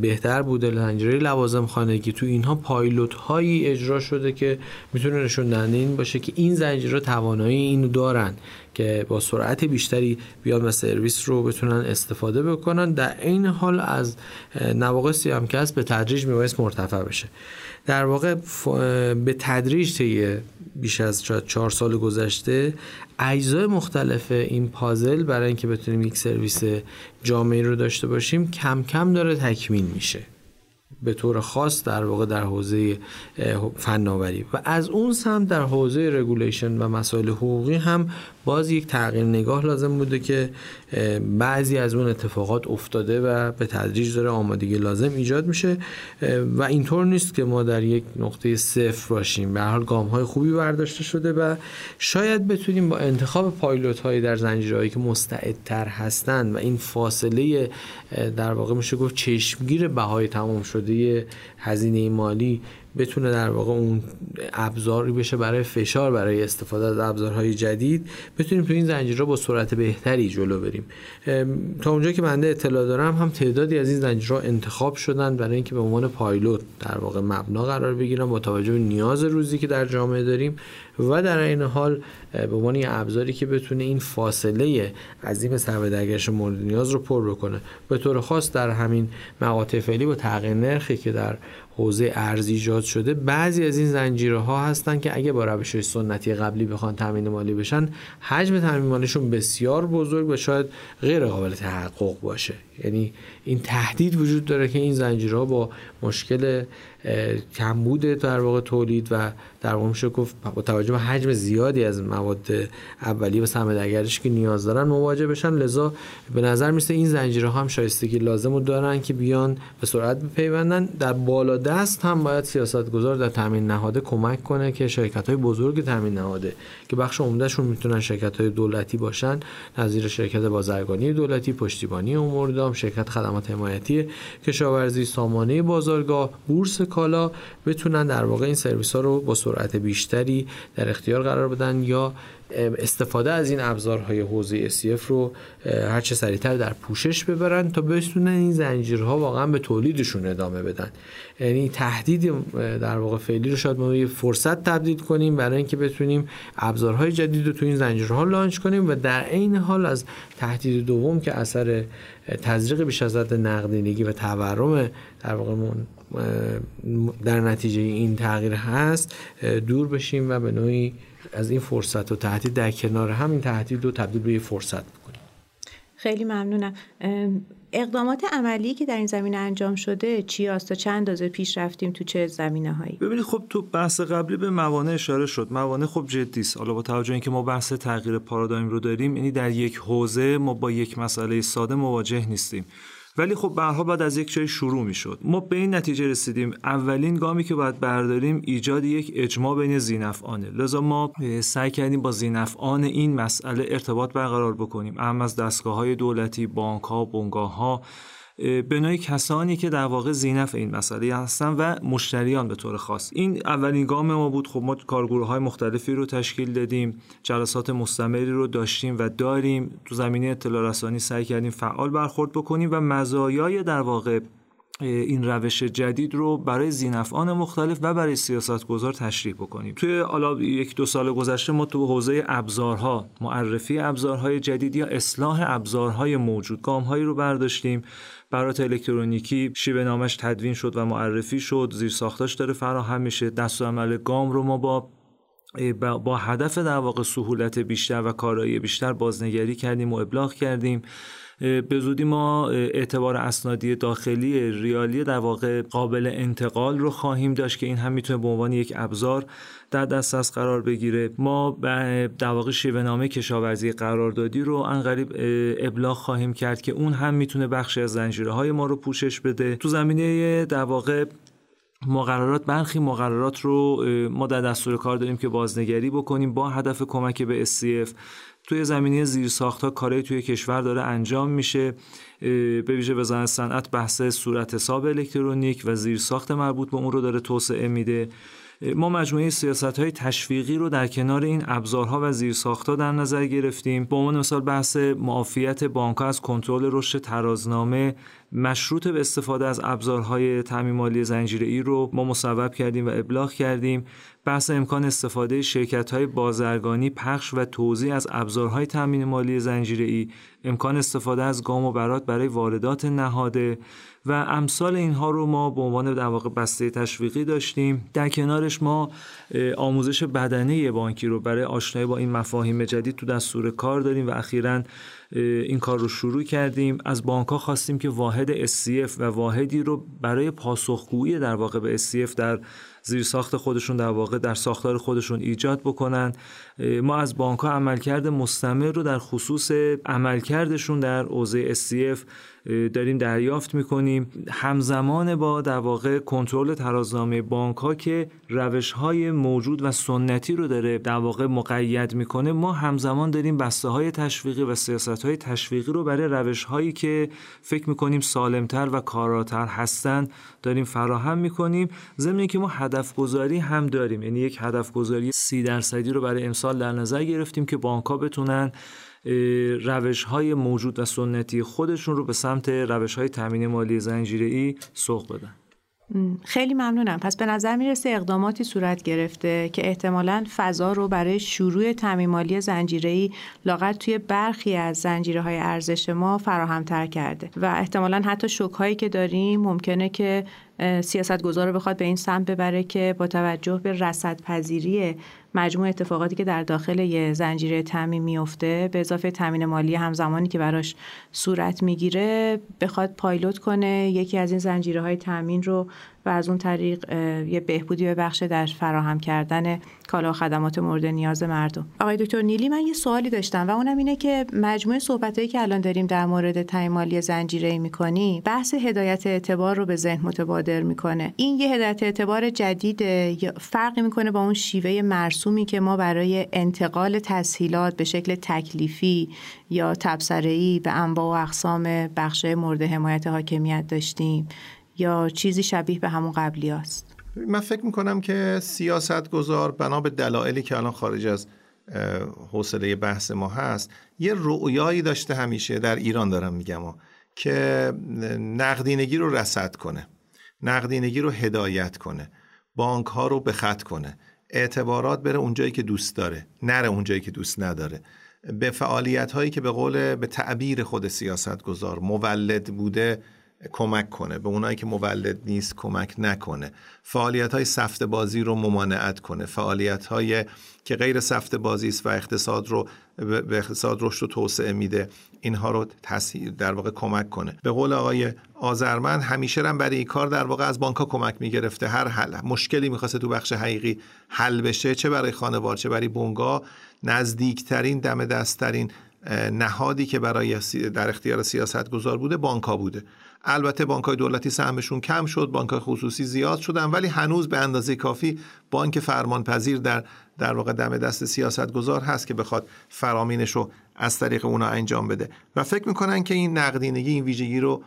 Speaker 4: بهتر بوده. زنجیره لوازم خانگی تو اینها پایلوت هایی اجرا شده که می‌تونه نشون دهنده این باشه که این زنجیره توانایی اینو دارن که با سرعت بیشتری بیان و سرویس رو بتونن استفاده بکنن. در این حال از نواقصی هم که به تدریج میبایست مرتفع بشه. در واقع به تدریج طی بیش از چهار سال گذشته اجزای مختلف این پازل برای اینکه بتونیم یک سرویس جامعی رو داشته باشیم کم کم داره تکمیل میشه. به طور خاص در واقع در حوزه فناوری. و از اون سمت در حوزه regulation و مسائل حقوقی هم باز یک تغییر نگاه لازم بوده که بعضی از اون اتفاقات افتاده و به تدریج داره آمادگی لازم ایجاد میشه. و اینطور نیست که ما در یک نقطه صفر باشیم. به هر حال گام های خوبی برداشته شده و شاید بتونیم با انتخاب پایلوت هایی در زنجیره‌هایی که مستعدتر هستند و این فاصله در واقع میشه گفت چشمگیر بهای تمام شده هزینه مالی بتونه در واقع اون ابزاری بشه برای فشار برای استفاده از ابزارهای جدید. بتونیم تو این زنجیرها با سرعت بهتری جلو بریم. تا اونجا که بنده اطلاع دارم هم تعدادی از این زنجیرها انتخاب شدن برای اینکه به عنوان پایلوت در واقع مبنا قرار بگیرن با توجه به نیاز روزی که در جامعه داریم و در این حال به عنوان ابزاری که بتونه این فاصله عظیم سرمایه‌دارگرش مورد نیاز رو پر بکنه. به طور خاص در همین مقاطع فعلی با تغییر نرخی که در حوزه ارزی ایجاد شده. بعضی از این زنجیره ها هستن که اگه با روش سنتی قبلی بخوان تامین مالی بشن حجم تامین مالیشون بسیار بزرگ و شاید غیر قابل تحقق باشه. یعنی این تهدید وجود داره که این زنجیرها با مشکل کمبود در واقع تولید و در واقع میشه گفت با توجه به حجم زیادی از مواد اولیه و سرمایه‌گرش که نیاز دارن مواجه بشن. لذا به نظر میسه این زنجیرها هم شایستگی لازم رو دارن که بیان به سرعت بپیوندن. در بالا دست هم باید سیاستگزار در تامین نهاده کمک کنه که شرکت های بزرگ تامین نهاده که بخش عمدهشون می‌تونن شرکت های دولتی باشن نظیر شرکت بازرگانی دولتی پشتیبانی امور دام شرکت خدمات حمایتی کشاورزی سامانه بازارگاه بورس کالا بتونن در واقع این سرویس ها رو با بیشتری در اختیار قرار بدن یا استفاده از این ابزارهای حوزه SCF رو هر چه سریعتر در پوشش ببرن تا بتونن این زنجیرها واقعا به تولیدشون ادامه بدن. یعنی تهدید در واقع فعلی رو شاید ما یه فرصت تبدیل کنیم برای اینکه بتونیم ابزارهای جدید رو تو این زنجیرها لانچ کنیم و در عین حال از تهدید دوم که اثر تزریق بیش از حد نقدینگی و تورم در واقع در نتیجه این تغییر هست دور بشیم و به نوعی از این فرصت و تهدید در کنار همین تهدید رو تبدیل به فرصت بکنیم.
Speaker 1: خیلی ممنونم. اقدامات عملی که در این زمینه انجام شده چی است تا چند اندازه پیش رفتیم تو چه زمینه هایی
Speaker 3: ببینید خب تو بحث قبلی به موانع اشاره شد. موانع خب جدی است. حالا با توجه اینکه ما بحث تغییر پارادایم رو داریم یعنی در یک حوزه ما با یک مسئله ساده مواجه نیستیم. ولی خب به بعد از یک جای شروع می‌شد. ما به این نتیجه رسیدیم. اولین گامی که باید برداریم ایجاد یک اجماع بین زینفعانه. لذا ما سعی کردیم با زینفعان این مسئله ارتباط برقرار بکنیم. اهم از دستگاه های دولتی بانک ها بنگاه ها به نوعی کسانی که در واقع زینف این مسئله هستن و مشتریان به طور خاص. این اولین گام ما بود. خب ما کارگروه های مختلفی رو تشکیل دادیم جلسات مستمری رو داشتیم و داریم. تو زمینه اطلاع رسانی سعی کردیم فعال برخورد بکنیم و مزایای در واقع این روش جدید رو برای زینفعان مختلف و برای سیاستگزار تشریح بکنیم. توی حالا یک دو سال گذشته ما تو حوزه ابزارها معرفی ابزارهای جدید یا اصلاح ابزارهای موجود گامهایی رو برداشتیم. برات الکترونیکی شیوه نامش تدوین شد و معرفی شد. زیر ساختاش داره فراهم میشه. دست عمل گام رو ما با با هدف در واقع سهولت بیشتر و کارایی بیشتر بازنگری کردیم و ابلاغ کردیم. به زودی ما اعتبار اسنادی داخلی ریالی در واقع قابل انتقال رو خواهیم داشت که این هم می‌تونه به عنوان یک ابزار در دسترس قرار بگیره. ما در واقع شیوه نامه کشاورزی قراردادی رو انقریب ابلاغ خواهیم کرد که اون هم می‌تونه بخشی از زنجیره های ما رو پوشش بده. تو زمینه در واقع مقررات برخی مقررات رو ما در دستور کار داریم که بازنگری بکنیم با هدف کمک به SCF توی زمینه زیرساخت ها کاری توی کشور داره انجام میشه. به ویژه وزارت صنعت بحث صورت حساب الکترونیک و زیرساخت مربوط به اون رو داره توسعه میده. ما مجموعه سیاست های تشویقی رو در کنار این ابزارها و زیرساختها در نظر گرفتیم. به عنوان مثال بحث معافیت بانک از کنترل رشد ترازنامه مشروط به استفاده از ابزارهای تامین مالی زنجیره ای رو ما مصوب کردیم و ابلاغ کردیم. بحث امکان استفاده شرکت های بازرگانی پخش و توزیع از ابزارهای تامین مالی زنجیره ای امکان استفاده از گام و برات برای واردات نهاده. و امثال اینها رو ما به عنوان در واقع بسته تشویقی داشتیم. در کنارش ما آموزش بدنه بانکی رو برای آشنایی با این مفاهیم جدید تو دستور کار داریم و اخیرا این کار رو شروع کردیم. از بانک ها خواستیم که واحد SCF و واحدی رو برای پاسخگویی در واقع به SCF در زیر ساخت خودشون در واقع در ساختار خودشون ایجاد بکنن. ما از بانک ها عملکرد مستمر رو در خصوص عملکردشون در حوزه SCF داریم دریافت می‌کنیم. همزمان با در واقع کنترل ترازنامه بانک ها که روش های موجود و سنتی رو داره در واقع مقید می‌کنه ما همزمان داریم بسته های تشویقی و سیاست های تشویقی رو برای روش هایی که فکر می‌کنیم سالمتر و کاراتر هستند داریم فراهم می‌کنیم. ضمن که ما هدف گذاری هم داریم یعنی یک هدف گذاری سی درصدی رو برای امسال در نظر گرفتیم که بانک ها بتونن روش های موجود و سنتی خودشون رو به سمت روش های تامین مالی زنجیره ای سوق بدن.
Speaker 1: خیلی ممنونم. پس به نظر می‌رسه اقداماتی صورت گرفته که احتمالا فضا رو برای شروع مالی زنجیره‌ای لاغت توی برخی از زنجیره های ارزش ما فراهم تر کرده و احتمالا حتی شوک هایی که داریم ممکنه که سیاست گذار بخواد به این سمت ببره که با توجه به رصد پذیری مجموع اتفاقاتی که در داخل یه زنجیره تامین میفته به اضافه تامین مالی همزمانی که براش صورت می‌گیره بخواد پایلوت کنه یکی از این زنجیره های تامین رو و از اون طریق یه بهبودی ببخشه در فراهم کردن کالا و خدمات مورد نیاز مردم. آقای دکتر نیلی من یه سوالی داشتم و اونم اینه که مجموعه صحبتایی که الان داریم در مورد تامین مالی زنجیره می‌کنی بحث هدایت اعتبار رو به ذهن متبادر می‌کنه. این یه هدایت اعتبار جدید فرقی می‌کنه با اون شیوه مرسومی که ما برای انتقال تسهیلات به شکل تکلیفی یا تبصره‌ای به انواع و اقسام بخش مورد حمایت حاکمیت داشتیم؟ یا چیزی شبیه به همون قبلی است
Speaker 2: من فکر می‌کنم که سیاست گذار بنا به دلایلی که الان خارج از حوصله بحث ما هست یه رؤیایی داشته همیشه در ایران دارم میگم که نقدینگی رو رسد کنه نقدینگی رو هدایت کنه بانک ها رو به خط کنه اعتبارات بره اونجایی که دوست داره نره اونجایی که دوست نداره. به فعالیت هایی که به قول به تعبیر خود سیاست گذار مولد بوده کمک کنه به اونایی که مولد نیست کمک نکنه. فعالیت های سفت بازی رو ممانعت کنه. فعالیت های که غیر سفت بازی است و اقتصاد رو به اقتصاد رشد و توسعه میده اینها رو تسهیل در واقع کمک کنه. به قول آقای آذرمند همیشه هم برای این کار در واقع از بانک کمک می‌گرفته. هر حل مشکلی می‌خواسته تو بخش حقیقی حل بشه چه برای خانوار چه برای بونگا نزدیکترین دم دستترین نهادی که برای در اختیار سیاست گذار بوده بانک ها بوده. البته بانک های دولتی سهمشون کم شد بانک خصوصی زیاد شدن ولی هنوز به اندازه کافی بانک فرمانپذیر در در واقع دم دست سیاست گذار هست که بخواد فرامینش رو از طریق اونا انجام بده. و فکر می‌کنن که این نقدینگی این ویژگی رو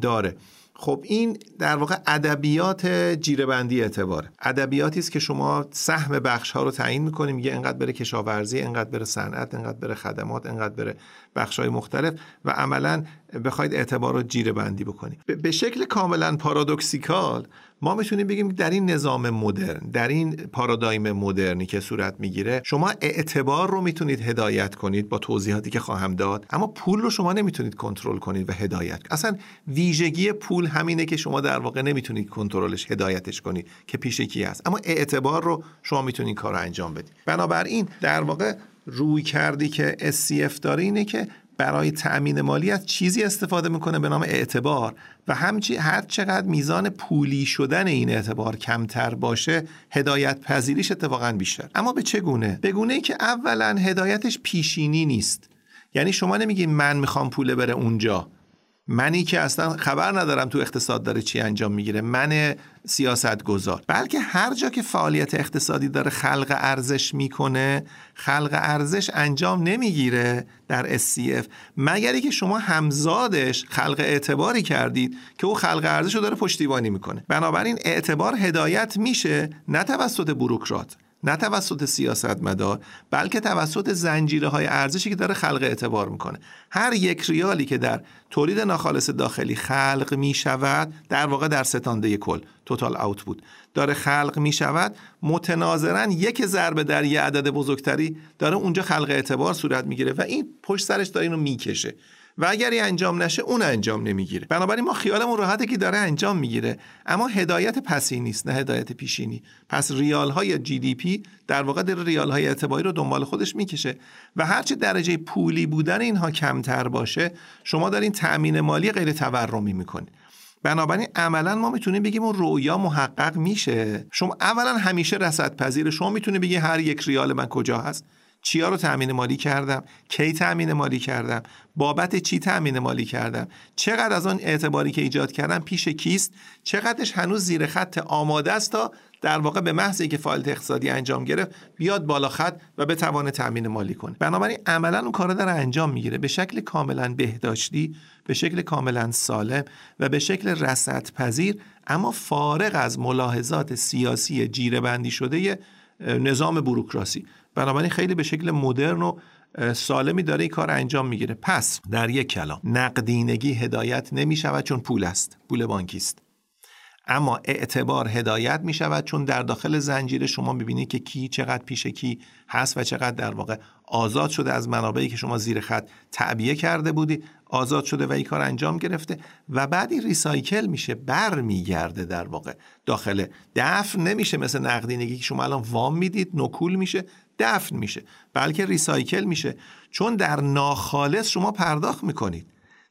Speaker 2: داره. خب این در واقع ادبیات جیرهبندی اعتباره. ادبیاتی است که شما سهم بخش ها رو تعیین می‌کنیم میگه انقدر بره کشاورزی انقدر بره صنعت انقدر بره خدمات انقدر بره بخش های مختلف و عملا بخواید اعتبار رو جیره بندی بکنید به شکل کاملا پارادوکسیکال ما می‌تونیم بگیم در این نظام مدرن در این پارادایم مدرنی که صورت می‌گیره شما اعتبار رو می‌تونید هدایت کنید با توضیحاتی که خواهم داد اما پول رو شما نمی‌تونید کنترل کنید و هدایت اصلا ویژگی پول همینه که شما در واقع نمی‌تونید کنترلش هدایتش کنید که پیش کی هست. اما اعتبار رو شما می‌تونید کار انجام بدید. بنابراین در واقع روی کردی که SCF داره اینه که برای تأمین مالی از چیزی استفاده می‌کنه به نام اعتبار و همچی هر چقدر میزان پولی شدن این اعتبار کمتر باشه هدایت پذیریش اتفاقا بیشتر. اما به چه گونه؟ به گونه ای که اولا هدایتش پیشینی نیست. یعنی شما نمیگین من می‌خوام پول بره اونجا. منی که اصلا خبر ندارم تو اقتصاد داره چی انجام می‌گیره. من سیاست گذار بلکه هر جا که فعالیت اقتصادی داره خلق ارزش می‌کنه خلق ارزش انجام نمی‌گیره در SCF مگری که شما همزادش خلق اعتباری کردید که او خلق ارزش رو داره پشتیبانی می‌کنه. بنابراین اعتبار هدایت میشه نه توسط بروکرات. نه توسط سیاستمدار بلکه توسط زنجیره های ارزشی که داره خلق اعتبار می‌کنه. هر یک ریالی که در تولید ناخالص داخلی خلق می شود در واقع در ستانده کل توتال اوتپوت داره خلق می شود متناظرا یک ضربه در یه عدد بزرگتری داره اونجا خلق اعتبار صورت می‌گیره و این پشت سرش داره اینو می‌کشه. و اگر این انجام نشه اون انجام نمی‌گیره. بنابراین ما خیالمون راحته که داره انجام می‌گیره. اما هدایت پسی نیست نه هدایت پیشینی. پس ریال های جی دی پی در واقع در ریال های اعتباری رو دنبال خودش می‌کشه و هرچه درجه پولی بودن اینها کمتر باشه شما دارین تأمین مالی غیر تورمی می‌کنید بنابراین عملا ما می‌تونیم بگیم اون رویا محقق میشه. شما اولا همیشه رصد پذیر شما می‌تونید بگی هر یک ریال من کجا هست؟ چیا رو تأمین مالی کردم؟ کی تأمین مالی کردم؟ بابت چی تأمین مالی کردم؟ چقدر از آن اعتباری که ایجاد کردم پیش کیست؟ چقدرش هنوز زیر خط آماده است تا در واقع به محض اینکه فعالیت اقتصادی انجام گرفت بیاد بالا خط و بتوانه تأمین مالی کنه. بنابراین عملا اون کار داره انجام می‌گیره. به شکل کاملا بهداشتی به شکل کاملا سالم و به شکل رصد پذیر اما فارغ از ملاحظات سیاسی جیره بندی شده نظام بروکراسی. بنابراین خیلی به شکل مدرن و سالمی داره این کار انجام می‌گیره. پس در یک کلام نقدینگی هدایت نمی شود چون پول است پول بانکی است. اما اعتبار هدایت می شود چون در داخل زنجیره شما می‌بینید که کی چقدر پیش کی هست و چقدر در واقع آزاد شده از منابعی که شما زیر خط تعبیه کرده بودی آزاد شده و این کار انجام گرفته و بعد این ریسایکل میشه بر میگرده در واقع. داخل دفن نمیشه مثل نقدینگی که شما الان وام می‌دید نکول میشه دفن میشه بلکه recycle میشه. چون در ناخالص شما پرداخت می‌کنید.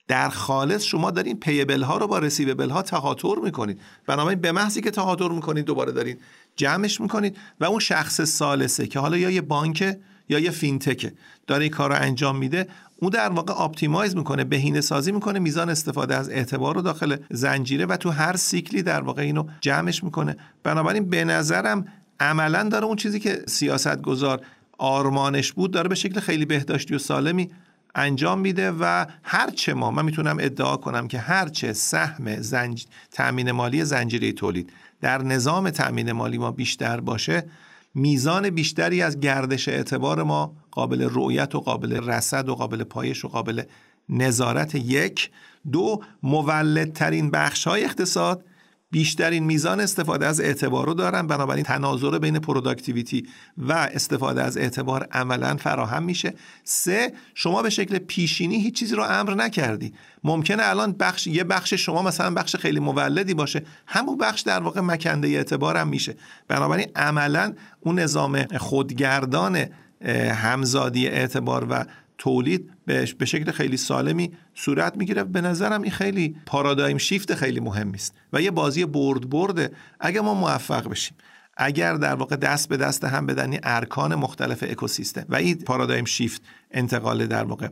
Speaker 2: در خالص شما دارین payable ها رو با receivable ها تهاتر می‌کنید. بنابراین به محضی که تهاتر می‌کنید دوباره دارین جمعش می‌کنید و اون شخص ثالثه که حالا یا یه بانک یا یه fintech ه داره این کار رو انجام میده اون در واقع optimize می‌کنه بهینه سازی می‌کنه میزان استفاده از اعتبار رو داخل زنجیره و تو هر cycle ی در واقع اینو جمعش می‌کنه. بنابراین به نظرم عملا داره اون چیزی که سیاست گذار آرمانش بود داره به شکل خیلی بهداشتی و سالمی انجام میده و هرچه ما من می‌تونم ادعا کنم که هرچه سهم زنج... تأمین مالی زنجیره تولید در نظام تأمین مالی ما بیشتر باشه میزان بیشتری از گردش اعتبار ما قابل رؤیت و قابل رصد و قابل پایش و قابل نظارت یک. دو مولدترین بخش های اقتصاد بیشترین میزان استفاده از اعتبار رو دارن بنابراین تناظر بین productivity و استفاده از اعتبار عملا فراهم میشه. سه شما به شکل پیشینی هیچ چیزی رو امر نکردی. ممکنه الان بخش یه بخش شما مثلا بخش خیلی مولدی باشه همون بخش در واقع مکنده اعتبار هم میشه. بنابراین عملا اون نظام خودگردان هم‌زادی اعتبار و تولید به شکل خیلی سالمی صورت می‌گیره. به نظرم این خیلی پارادایم شیفت خیلی مهمی است و یه بازی برد برده اگر ما موفق بشیم. اگر در واقع دست به دست هم بدنی ارکان مختلف اکوسیستم. و این پارادایم شیفت انتقال در واقع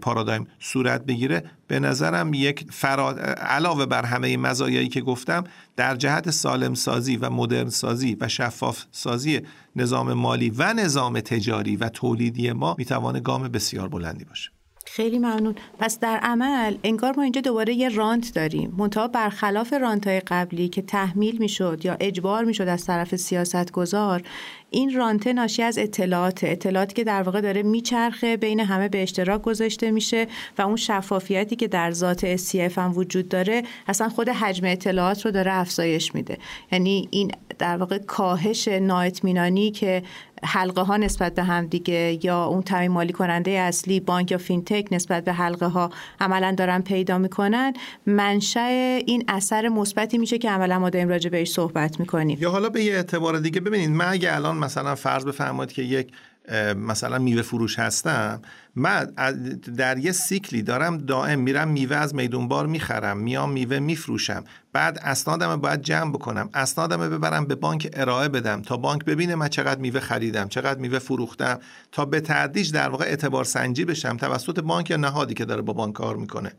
Speaker 2: پارادایم صورت بگیره. به نظرم یک فراد علاوه بر همه مزایایی که گفتم در جهت سالم سازی و مدرن سازی و شفاف سازی نظام مالی و نظام تجاری و تولیدی ما می‌توانه گام بسیار بلندی باشه.
Speaker 1: خیلی ممنون. پس در عمل انگار ما اینجا دوباره یه رانت داریم. منتها برخلاف رانت های قبلی که تحمیل می‌شد یا اجبار می‌شد از طرف سیاست گذار این رانته ناشی از اطلاعات اطلاعاتی که در واقع داره میچرخه بین همه به اشتراک گذاشته میشه و اون شفافیتی که در ذات SCF هم وجود داره اصلا خود حجم اطلاعات رو داره افزایش میده. یعنی این در واقع کاهش نااطمینانی که حلقه ها نسبت به هم دیگه یا اون تامین مالی کننده اصلی بانک یا فینتک نسبت به حلقه ها عملا دارن پیدا می‌کنن منشأ این اثر مثبتی میشه که عملا ما داریم راجع بهش صحبت می‌کنیم.
Speaker 2: یا حالا به یه اعتبار دیگه ببینید من اگه الان مثلا فرض بفرمایید که یک مثلا میوه فروش هستم من در یه سیکلی دارم دائم میرم میوه از میدونبار می‌خرم میام میوه میفروشم. بعد اسنادم باید جمع بکنم. اسنادم ببرم به بانک ارائه بدم تا بانک ببینه من چقدر میوه خریدم چقدر میوه فروختم تا به تدریج در واقع اعتبار سنجی بشم توسط بانک یا نهادی که داره با بانک کار می‌کنه.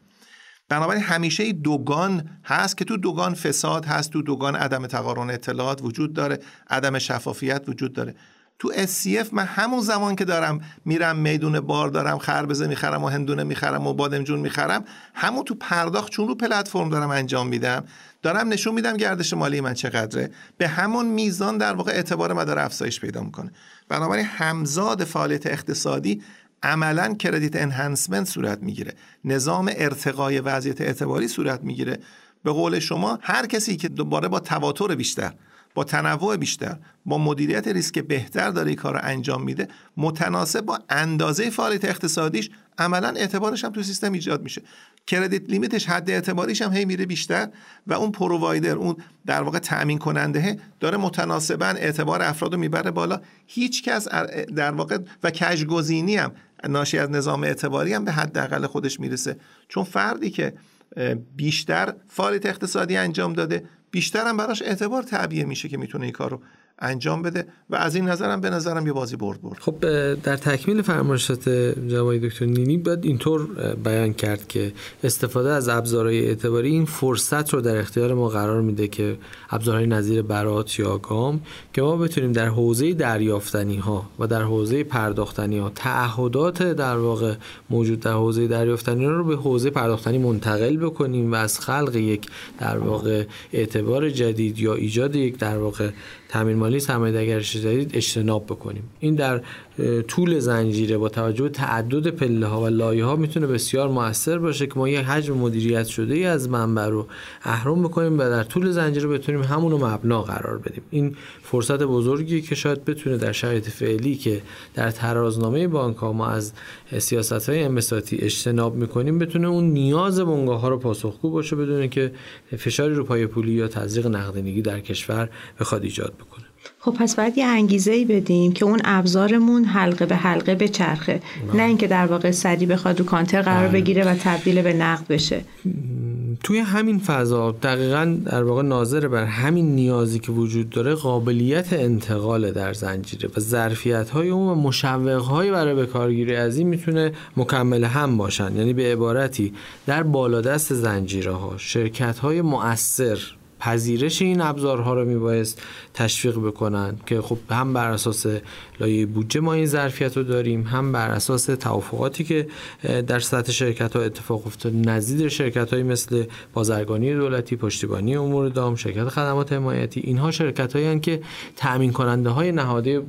Speaker 2: بنابراین همیشه دوگان هست که تو دوگان فساد هست تو دوگان عدم تقارن اطلاعات وجود داره عدم شفافیت وجود داره. تو SCF من همون زمان که دارم میرم میدون بار دارم خربزه می‌خرم و هندونه می‌خرم و بادمجون می‌خرم همون تو پرداخت چون رو پلتفرم دارم انجام میدم دارم نشون میدم گردش مالی من چقدره. به همون میزان در واقع اعتبار من داره افزایش پیدا می‌کنه. بنابراین همزاد فعالیت اقتصادی عملا کردیت انهانسمنت صورت می‌گیره. نظام ارتقای وضعیت اعتباری صورت می‌گیره. به قول شما هر کسی که دوباره با تواتر بیشتر با تنوع بیشتر با مدیریت ریسک بهتر داره کار رو انجام میده متناسب با اندازه فعالیت اقتصادیش عملا اعتبارش هم تو سیستم ایجاد میشه. کردیت لیمیتش حد اعتباریش هم هی میره بیشتر و اون پرووایدر اون در واقع تأمین کننده داره متناسبا اعتبار افراد رو می‌بره بالا. هیچ کس در واقع و کشگزینی هم ناشی از نظام اعتباری هم به حداقل خودش می‌رسه. چون فردی که بیشتر فعالیت اقتصادی انجام داده بیشتر هم براش اعتبار تعبیه میشه که می‌تونه این کار رو انجام بده و از این نظرم به نظرم یه بازی برد برد.
Speaker 4: خب در تکمیل فرمایشات جناب دکتر نینی باید اینطور بیان کرد که استفاده از ابزارهای اعتباری این فرصت رو در اختیار ما قرار میده که ابزارهای نظیر برات یا گام که ما بتونیم در حوزه دریافتنی ها و در حوزه پرداختنی ها تعهدات در واقع موجود در حوزه دریافتنی ها رو به حوزه پرداختنی منتقل بکنیم و از خلق یک در واقع اعتبار جدید یا ایجاد یک در واقع تامین مالی سرمایه‌داری جدید اجتناب بکنیم. این در طول زنجیره با توجه به تعدد پله ها و لایه ها می‌تونه بسیار موثر باشه که ما یه حجم مدیریت شده ای از منبع رو اهرم بکنیم و در طول زنجیره بتونیم همون رو مبنا قرار بدیم. این فرصت بزرگی که شاید بتونه در شرایط فعلی که در ترازنامه بانک ها ما از سیاست های انبساطی اجتناب می‌کنیم بتونه اون نیاز بنگاه ها رو پاسخگو باشه بدونه که فشاری رو پای پولی یا تزریق نقدینگی در کشور بخواد ایجاد بکنه.
Speaker 1: خب پس باید یه انگیزه ای بدیم که اون ابزارمون حلقه به حلقه به چرخه نه اینکه در واقع سری بخواد رو کانتر قرار بله. بگیره و تبدیل به نقد بشه.
Speaker 4: توی همین فضا دقیقا در واقع ناظر بر همین نیازی که وجود داره قابلیت انتقال در زنجیره و ظرفیت های اون و مشوق های برای به کارگیری از این می‌تونه مکمل هم باشن. یعنی به عبارتی در بالادست زنجیره ها شرکت های مؤثر پذیرش این ابزارها رو میبایست تشویق بکنن که خب هم بر اساس لایه بودجه ما این ظرفیت رو داریم هم بر اساس توافقاتی که در سطح شرکت ها اتفاق افتاد. نزدیک شرکت های مثل بازرگانی دولتی پشتیبانی امور دام شرکت خدمات حمایتی اینها شرکت هایی که تأمین کننده های نهاده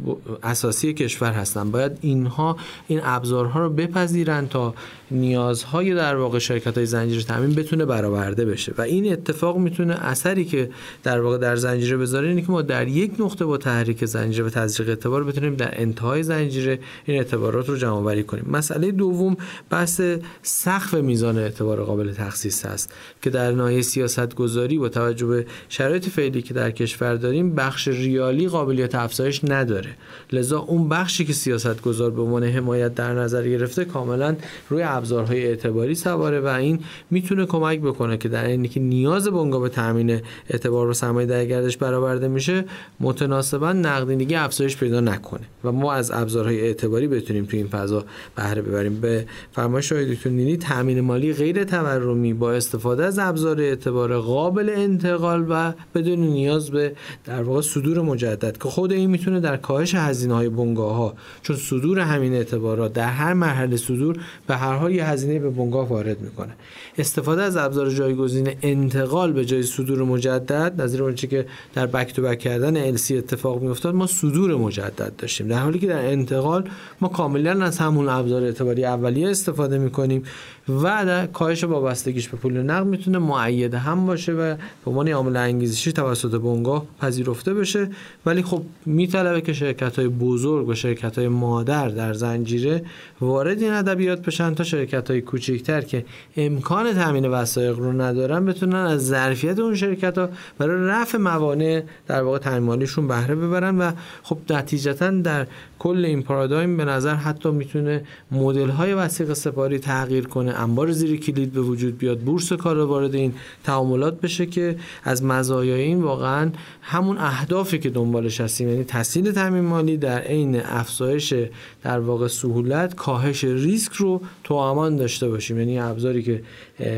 Speaker 4: اساسی کشور هستند. باید اینها این ابزارها رو بپذیرن تا نیازهای در واقع شرکت های زنجیره تامین بتونه برآورده بشه. و این اتفاق می‌تونه اثری که در واقع در زنجیره بذاره اینه که ما در یک نقطه با تحریک زنجیره و تزریق اعتبار بتونیم در انتهای زنجیره این اعتبارات رو جمع آوری کنیم. مسئله دوم بحث سقف میزان اعتبار قابل تخصیص است که در ناحیه سیاست گذاری با توجه به شرایط فعلی که در کشور داریم بخش ریالی قابلیت افزایش نداره. لذا اون بخشی که سیاست گذار به عنوان حمایت در نظر گرفته کاملا روی ابزارهای اعتباری سواره و این می‌تونه کمک بکنه که در اینی که نیاز بنگاه به تامین اعتبار و سرمایه در گردش برآورده میشه متناسبا نقدینگی افزایش پیدا نکنه. و ما از ابزارهای اعتباری بتونیم تو این فضا بهره ببریم. به فرمایش آقای دکتر تامین مالی غیر تورمی با استفاده از ابزار اعتبار قابل انتقال و بدون نیاز به در واقع صدور مجدد که خود این می‌تونه در کاهش هزینه های بنگاه ها چون صدور همین اعتبارات در هر مرحله صدور به هر حال یه هزینه به بنگاه وارد می‌کنه. استفاده از ابزار جایگزین انتقال به جای صدور مجدد نظیر اون که در بک تو بک کردن LC اتفاق میافتاد ما صدور مجدد داشتیم. در حالی که در انتقال ما کاملا از همون ابزار اعتباری اولیه استفاده می‌کنیم. و کاهش وابستگیش به پول نقد می‌تونه معید هم باشه و به عنوان عامل انگیزشی توسط بنگاه پذیرفته بشه. ولی خب میطلبه که شرکت های بزرگ و شرکت های مادر در زنجیره وارد این ادبیات بشن تا شرکت های کوچکتر که امکان تامین وسایق رو ندارن بتونن از ظرفیت اون شرکت ها برای رفع موانع در واقع تامینالیشون بهره ببرن و خب نتیجتا در کل این پارادایم به نظر حتی می‌تونه مدل های وسیق سپاری تغییر کنه. انبار زیر کلید به وجود بیاد. بورس کار وارد این تعاملات بشه که از مزایای این واقعا همون اهدافی که دنبالش هستیم. یعنی تسهیل تامین مالی در عین افزایش در واقع سهولت کاهش ریسک رو تو امان داشته باشیم. یعنی ابزاری که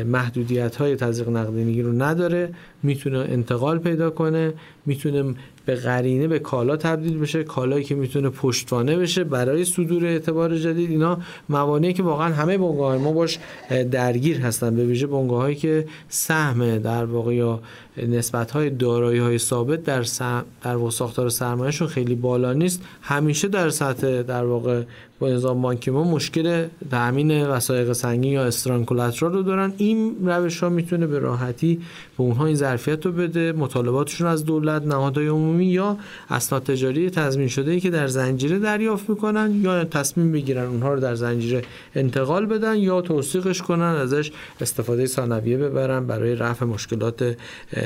Speaker 4: محدودیت های تزریق نقدینگی رو نداره می‌تونه انتقال پیدا کنه می‌تونه به قرینه به کالا تبدیل بشه کالایی که می‌تونه پشتوانه بشه برای صدور اعتبار جدید. اینا موانعی که واقعا همه بنگاه ما باش درگیر هستن. به ویژه بنگاه هایی که سهم در واقع یا نسبت های دارایی های ثابت در در واقع ساختار سرمایهشون خیلی بالا نیست همیشه در سطح در واقع با نظام بانکی ما مشکل تامین وسایق سنگین یا استرانکولاترال رو دارن. این روش ها می‌تونه به راحتی به اونها این ظرفیت رو بده مطالباتشون از دولت نهادهای عمومی یا اسناد تجاری تضمین شده ای که در زنجیره دریافت می‌کنن یا تصمیم بگیرن اونها رو در زنجیره انتقال بدن یا توثیقش کنن ازش استفاده ثانویه ببرن برای رفع مشکلات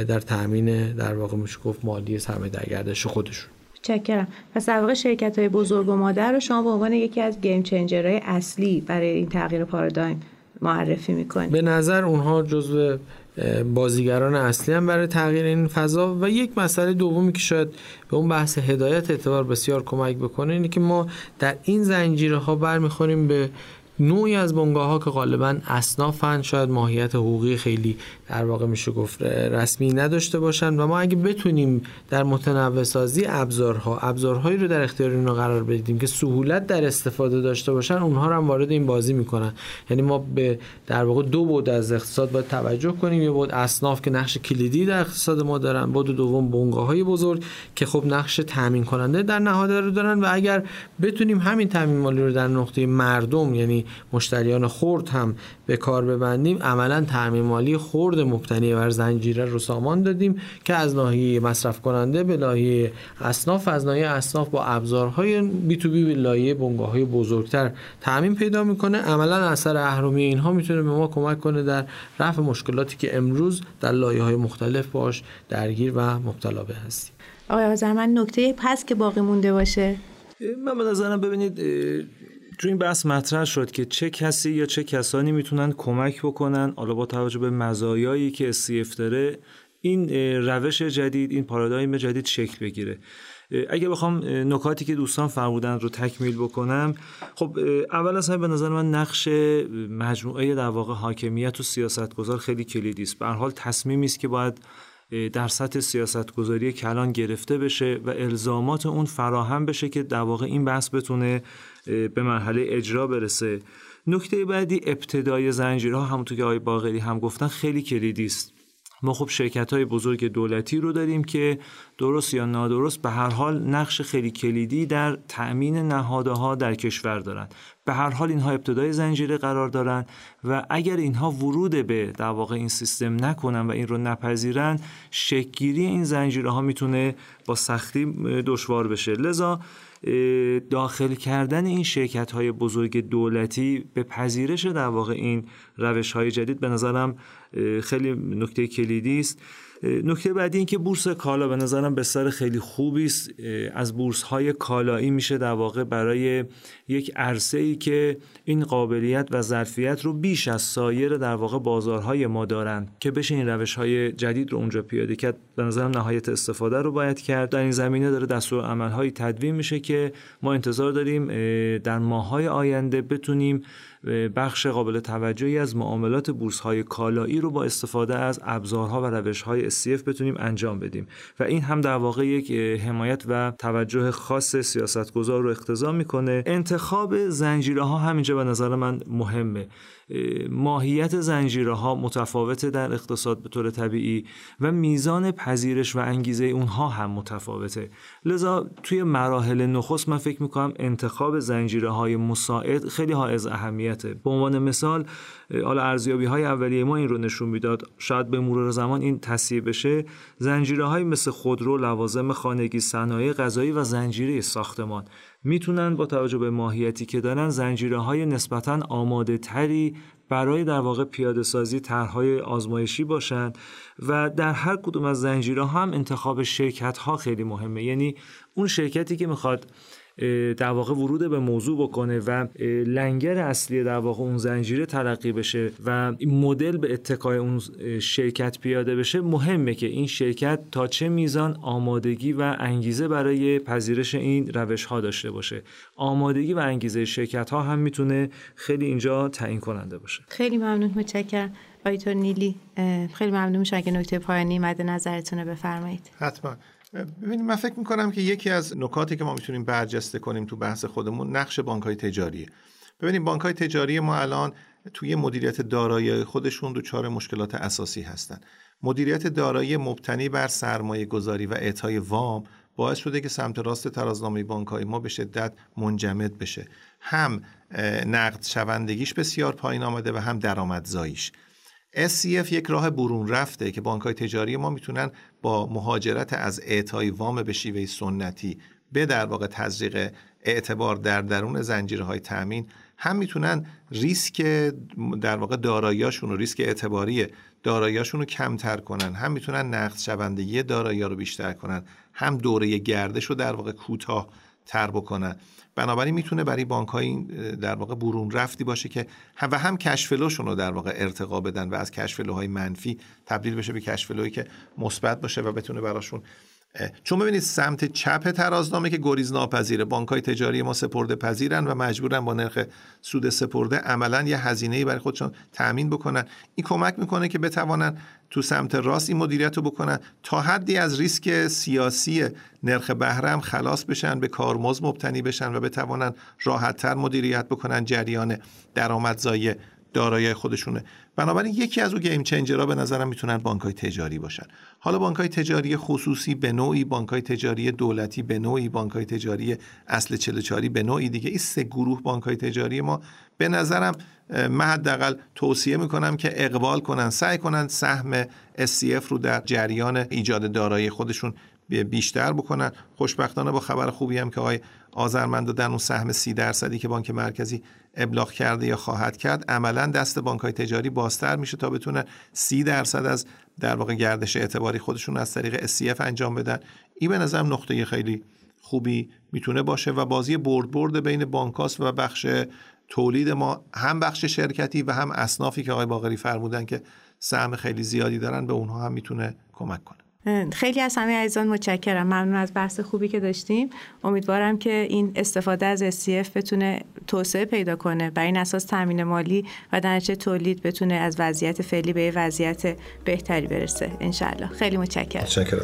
Speaker 4: در تامین در واقع میشه گفت مالی سرمایه در گردش خودشون.
Speaker 1: چکرم پس در واقع شرکت های بزرگ و مادر رو شما به عنوان یکی از گیم چنجرهای اصلی برای این تغییر پارادایم معرفی می‌کنید.
Speaker 4: به نظر اونها جزو بازیگران اصلی هم برای تغییر این فضا و یک مسئله دومی که شاید به اون بحث هدایت اعتبار بسیار کمک بکنه اینه که ما در این زنجیره ها برمیخوریم به نوعی از بنگاه ها که غالبا اصنافن شاید ماهیت حقوقی خیلی در واقع میشه گفت رسمی نداشته باشن و ما اگه بتونیم در متنوع سازی ابزارها ابزارهایی رو در اختیار اینا قرار بدیم که سهولت در استفاده داشته باشن اونها رو هم وارد این بازی می‌کنن. یعنی ما به در واقع دو بود از اقتصاد باید توجه کنیم یه بود اصناف که نقش کلیدی در اقتصاد ما دارن بود دوم بنگاه های بزرگ که خب نقش تامین کننده در نهاد رو دارن و اگر بتونیم همین تامین مالی رو در نقطه مردم یعنی مشتریان خرد هم به کار ببندیم. عملا تامین مالی خرد مبتنی بر زنجیره رو سامان دادیم که از ناحیه مصرف کننده به ناحیه اصناف از ناحیه اصناف با ابزارهای بی تو بی به لایه بنگاه های بزرگتر تامین پیدا می‌کنه. عملا اثر اهرمی اینها می‌تونه به ما کمک کنه در رفع مشکلاتی که امروز در لایه های مختلف باش درگیر و مبتلا به هستیم.
Speaker 1: آقای آذرمن نکته پس که باقی مونده باشه.
Speaker 3: من به نظرم ببینید تو این بحث مطرح شد که چه کسی یا چه کسانی می‌تونن کمک بکنن. حالا با توجه به مزایایی که اسیف داره این روش جدید این پارادایم جدید شکل بگیره. اگه بخوام نکاتی که دوستان فرمودن رو تکمیل بکنم. خب اول از همه به نظر من نقش مجموعه در واقع حاکمیت و سیاستگزار خیلی کلیدی است. به حال تصمیمی است که باید در سطح سیاستگذاری کلان گرفته بشه و الزامات اون فراهم بشه که در واقع این بحث بتونه به مرحله اجرا برسه. نکته بعدی ابتدای زنجیرها همونطور که آقای باقری هم گفتن خیلی کلیدی است. ما خب شرکت های بزرگ دولتی رو داریم که درست یا نادرست به هر حال نقش خیلی کلیدی در تأمین نهادها در کشور دارند به هر حال اینها ابتدای زنجیره قرار دارند و اگر اینها ورود به در واقع این سیستم نکنن و این رو نپذیرن شکگیری این زنجیره ها می‌تونه با سختی دشوار بشه. لذا داخل کردن این شرکت های بزرگ دولتی به پذیرش در واقع این روش های جدید به نظرم خیلی نکته کلیدی است. نکته بعدی این که بورس کالا به نظرم بستر خیلی خوبی است. از بورس های کالایی میشه در واقع برای یک عرصه ای که این قابلیت و ظرفیت رو بیش از سایر در واقع بازارهای ما دارن که بشه این روش های جدید رو اونجا پیاده کرد. به نظرم نهایت استفاده رو باید کرد. در این زمینه داره دستور عمل های تدوین میشه که ما انتظار داریم در ماهای آینده بتونیم بخش قابل توجهی از معاملات بورس های کالایی رو با استفاده از ابزارها و روش های SCF بتونیم انجام بدیم. و این هم در واقع یک حمایت و توجه خاص سیاستگزار رو اقتضا می‌کنه. انتخاب زنجیره ها همینجا به نظر من مهمه. ماهیت زنجیره ها متفاوته در اقتصاد به طور طبیعی و میزان پذیرش و انگیزه اونها هم متفاوته. لذا توی مراحل نخست من فکر می‌کنم انتخاب زنجیره های مساعد خیلی ها از اهمیته. به عنوان مثال حالا ارزیابی های اولیه ما این رو نشون می‌داد. شاید به مرور زمان این تصحیح بشه. زنجیره های مثل خودرو لوازم خانگی صنایع غذایی و زنجیره ساختمان. می‌تونن با توجه به ماهیتی که دارن زنجیره های نسبتا آماده تری برای در واقع پیاده سازی طرحهای آزمایشی باشند و در هر کدوم از زنجیره هم انتخاب شرکت ها خیلی مهمه. یعنی اون شرکتی که می‌خواد در واقع ورود به موضوع بکنه و لنگر اصلی در واقع اون زنجیره تلقی بشه و مدل به اتکای اون شرکت پیاده بشه مهمه که این شرکت تا چه میزان آمادگی و انگیزه برای پذیرش این روش ها داشته باشه. آمادگی و انگیزه شرکت ها هم می‌تونه خیلی اینجا تعیین کننده باشه.
Speaker 1: خیلی ممنون متشکرم. آیتور نیلی خیلی ممنون میشم اگه نکته پایانی مد نظرتونه بفرمایید.
Speaker 2: حتما. ببینید من فکر می‌کنم که یکی از نکاتی که ما می‌تونیم برجسته کنیم تو بحث خودمون نقش بانک های تجاریه. ببینید بانک های تجاری ما الان توی مدیریت دارایی خودشون دچار مشکلات اساسی هستن. مدیریت دارایی مبتنی بر سرمایه گذاری و اعطای وام باعث شده که سمت راست ترازنامه بانکهای ما به شدت منجمد بشه. هم نقد شوندگیش بسیار پایین آمده و هم درآمدزاییش. SCF یک راه برون رفته که بانک های تجاری ما می‌تونن با مهاجرت از اعطای وام به شیوه سنتی به در واقع تزریق اعتبار در درون زنجیره های تأمین هم می‌تونن ریسک در واقع داراییاشون و ریسک اعتباری داراییاشون رو کمتر کنن. هم می‌تونن نقد شوندگی دارایی رو بیشتر کنن. هم دوره گردش رو در واقع کوتاه تر بکنن. بنابراین می‌تونه برای بانک های در واقع برون رفتی باشه که هم و هم کشفلوشون رو در واقع ارتقا بدن و از کشفلوهای منفی تبدیل بشه به کشفلوهایی که مثبت باشه و بتونه براشون چون ببینید سمت چپ ترازنامه که گریز ناپذیره بانک های تجاری ما سپرده پذیرن و مجبورن با نرخ سود سپرده عملا یه هزینه برای خودشون تأمین بکنن. این کمک می‌کنه که بتوانن تو سمت راست این مدیریت رو بکنن تا حدی از ریسک سیاسی نرخ بهره هم خلاص بشن به کارمز مبتنی بشن و بتوانن راحتتر مدیریت بکنن جریان درآمدزایی دارایی خودشونه. بنابراین یکی از اون گیم چنجرها به نظرم می‌تونن بانک های تجاری باشن. حالا بانک های تجاری خصوصی به نوعی بانک های تجاری دولتی به نوعی بانک های تجاری اصل 44 به نوعی دیگه این سه گروه بانک های تجاری ما. به نظرم من حداقل توصیه می‌کنم که اقبال کنن سعی کنن سهم SCF رو در جریان ایجاد دارایی خودشون بیشتر بکنن. خوشبختانه با خبر خوبی هم که آقای آذرمند در اون سهم سی درصدی که بانک مرکزی ابلاغ کرده یا خواهد کرد عملا دست بانک های تجاری بازتر میشه تا بتونن سی درصد از در واقع گردش اعتباری خودشون از طریق SCF انجام بدن. این به نظرم نقطه خیلی خوبی می‌تونه باشه و بازی برد برد بین بانکاس و بخش تولید ما هم بخش شرکتی و هم اصنافی که آقای باقری فرمودن که سهم خیلی زیادی دارن به اونها هم می‌تونه کمک کنه.
Speaker 1: خیلی از همه عزیزان متشکرم. ممنون از بحث خوبی که داشتیم. امیدوارم که این استفاده از SCF بتونه توسعه پیدا کنه بر این اساس تامین مالی و در تولید بتونه از وضعیت فعلی به وضعیت بهتری برسه. انشالله خیلی متشکرم.
Speaker 2: متشکرم.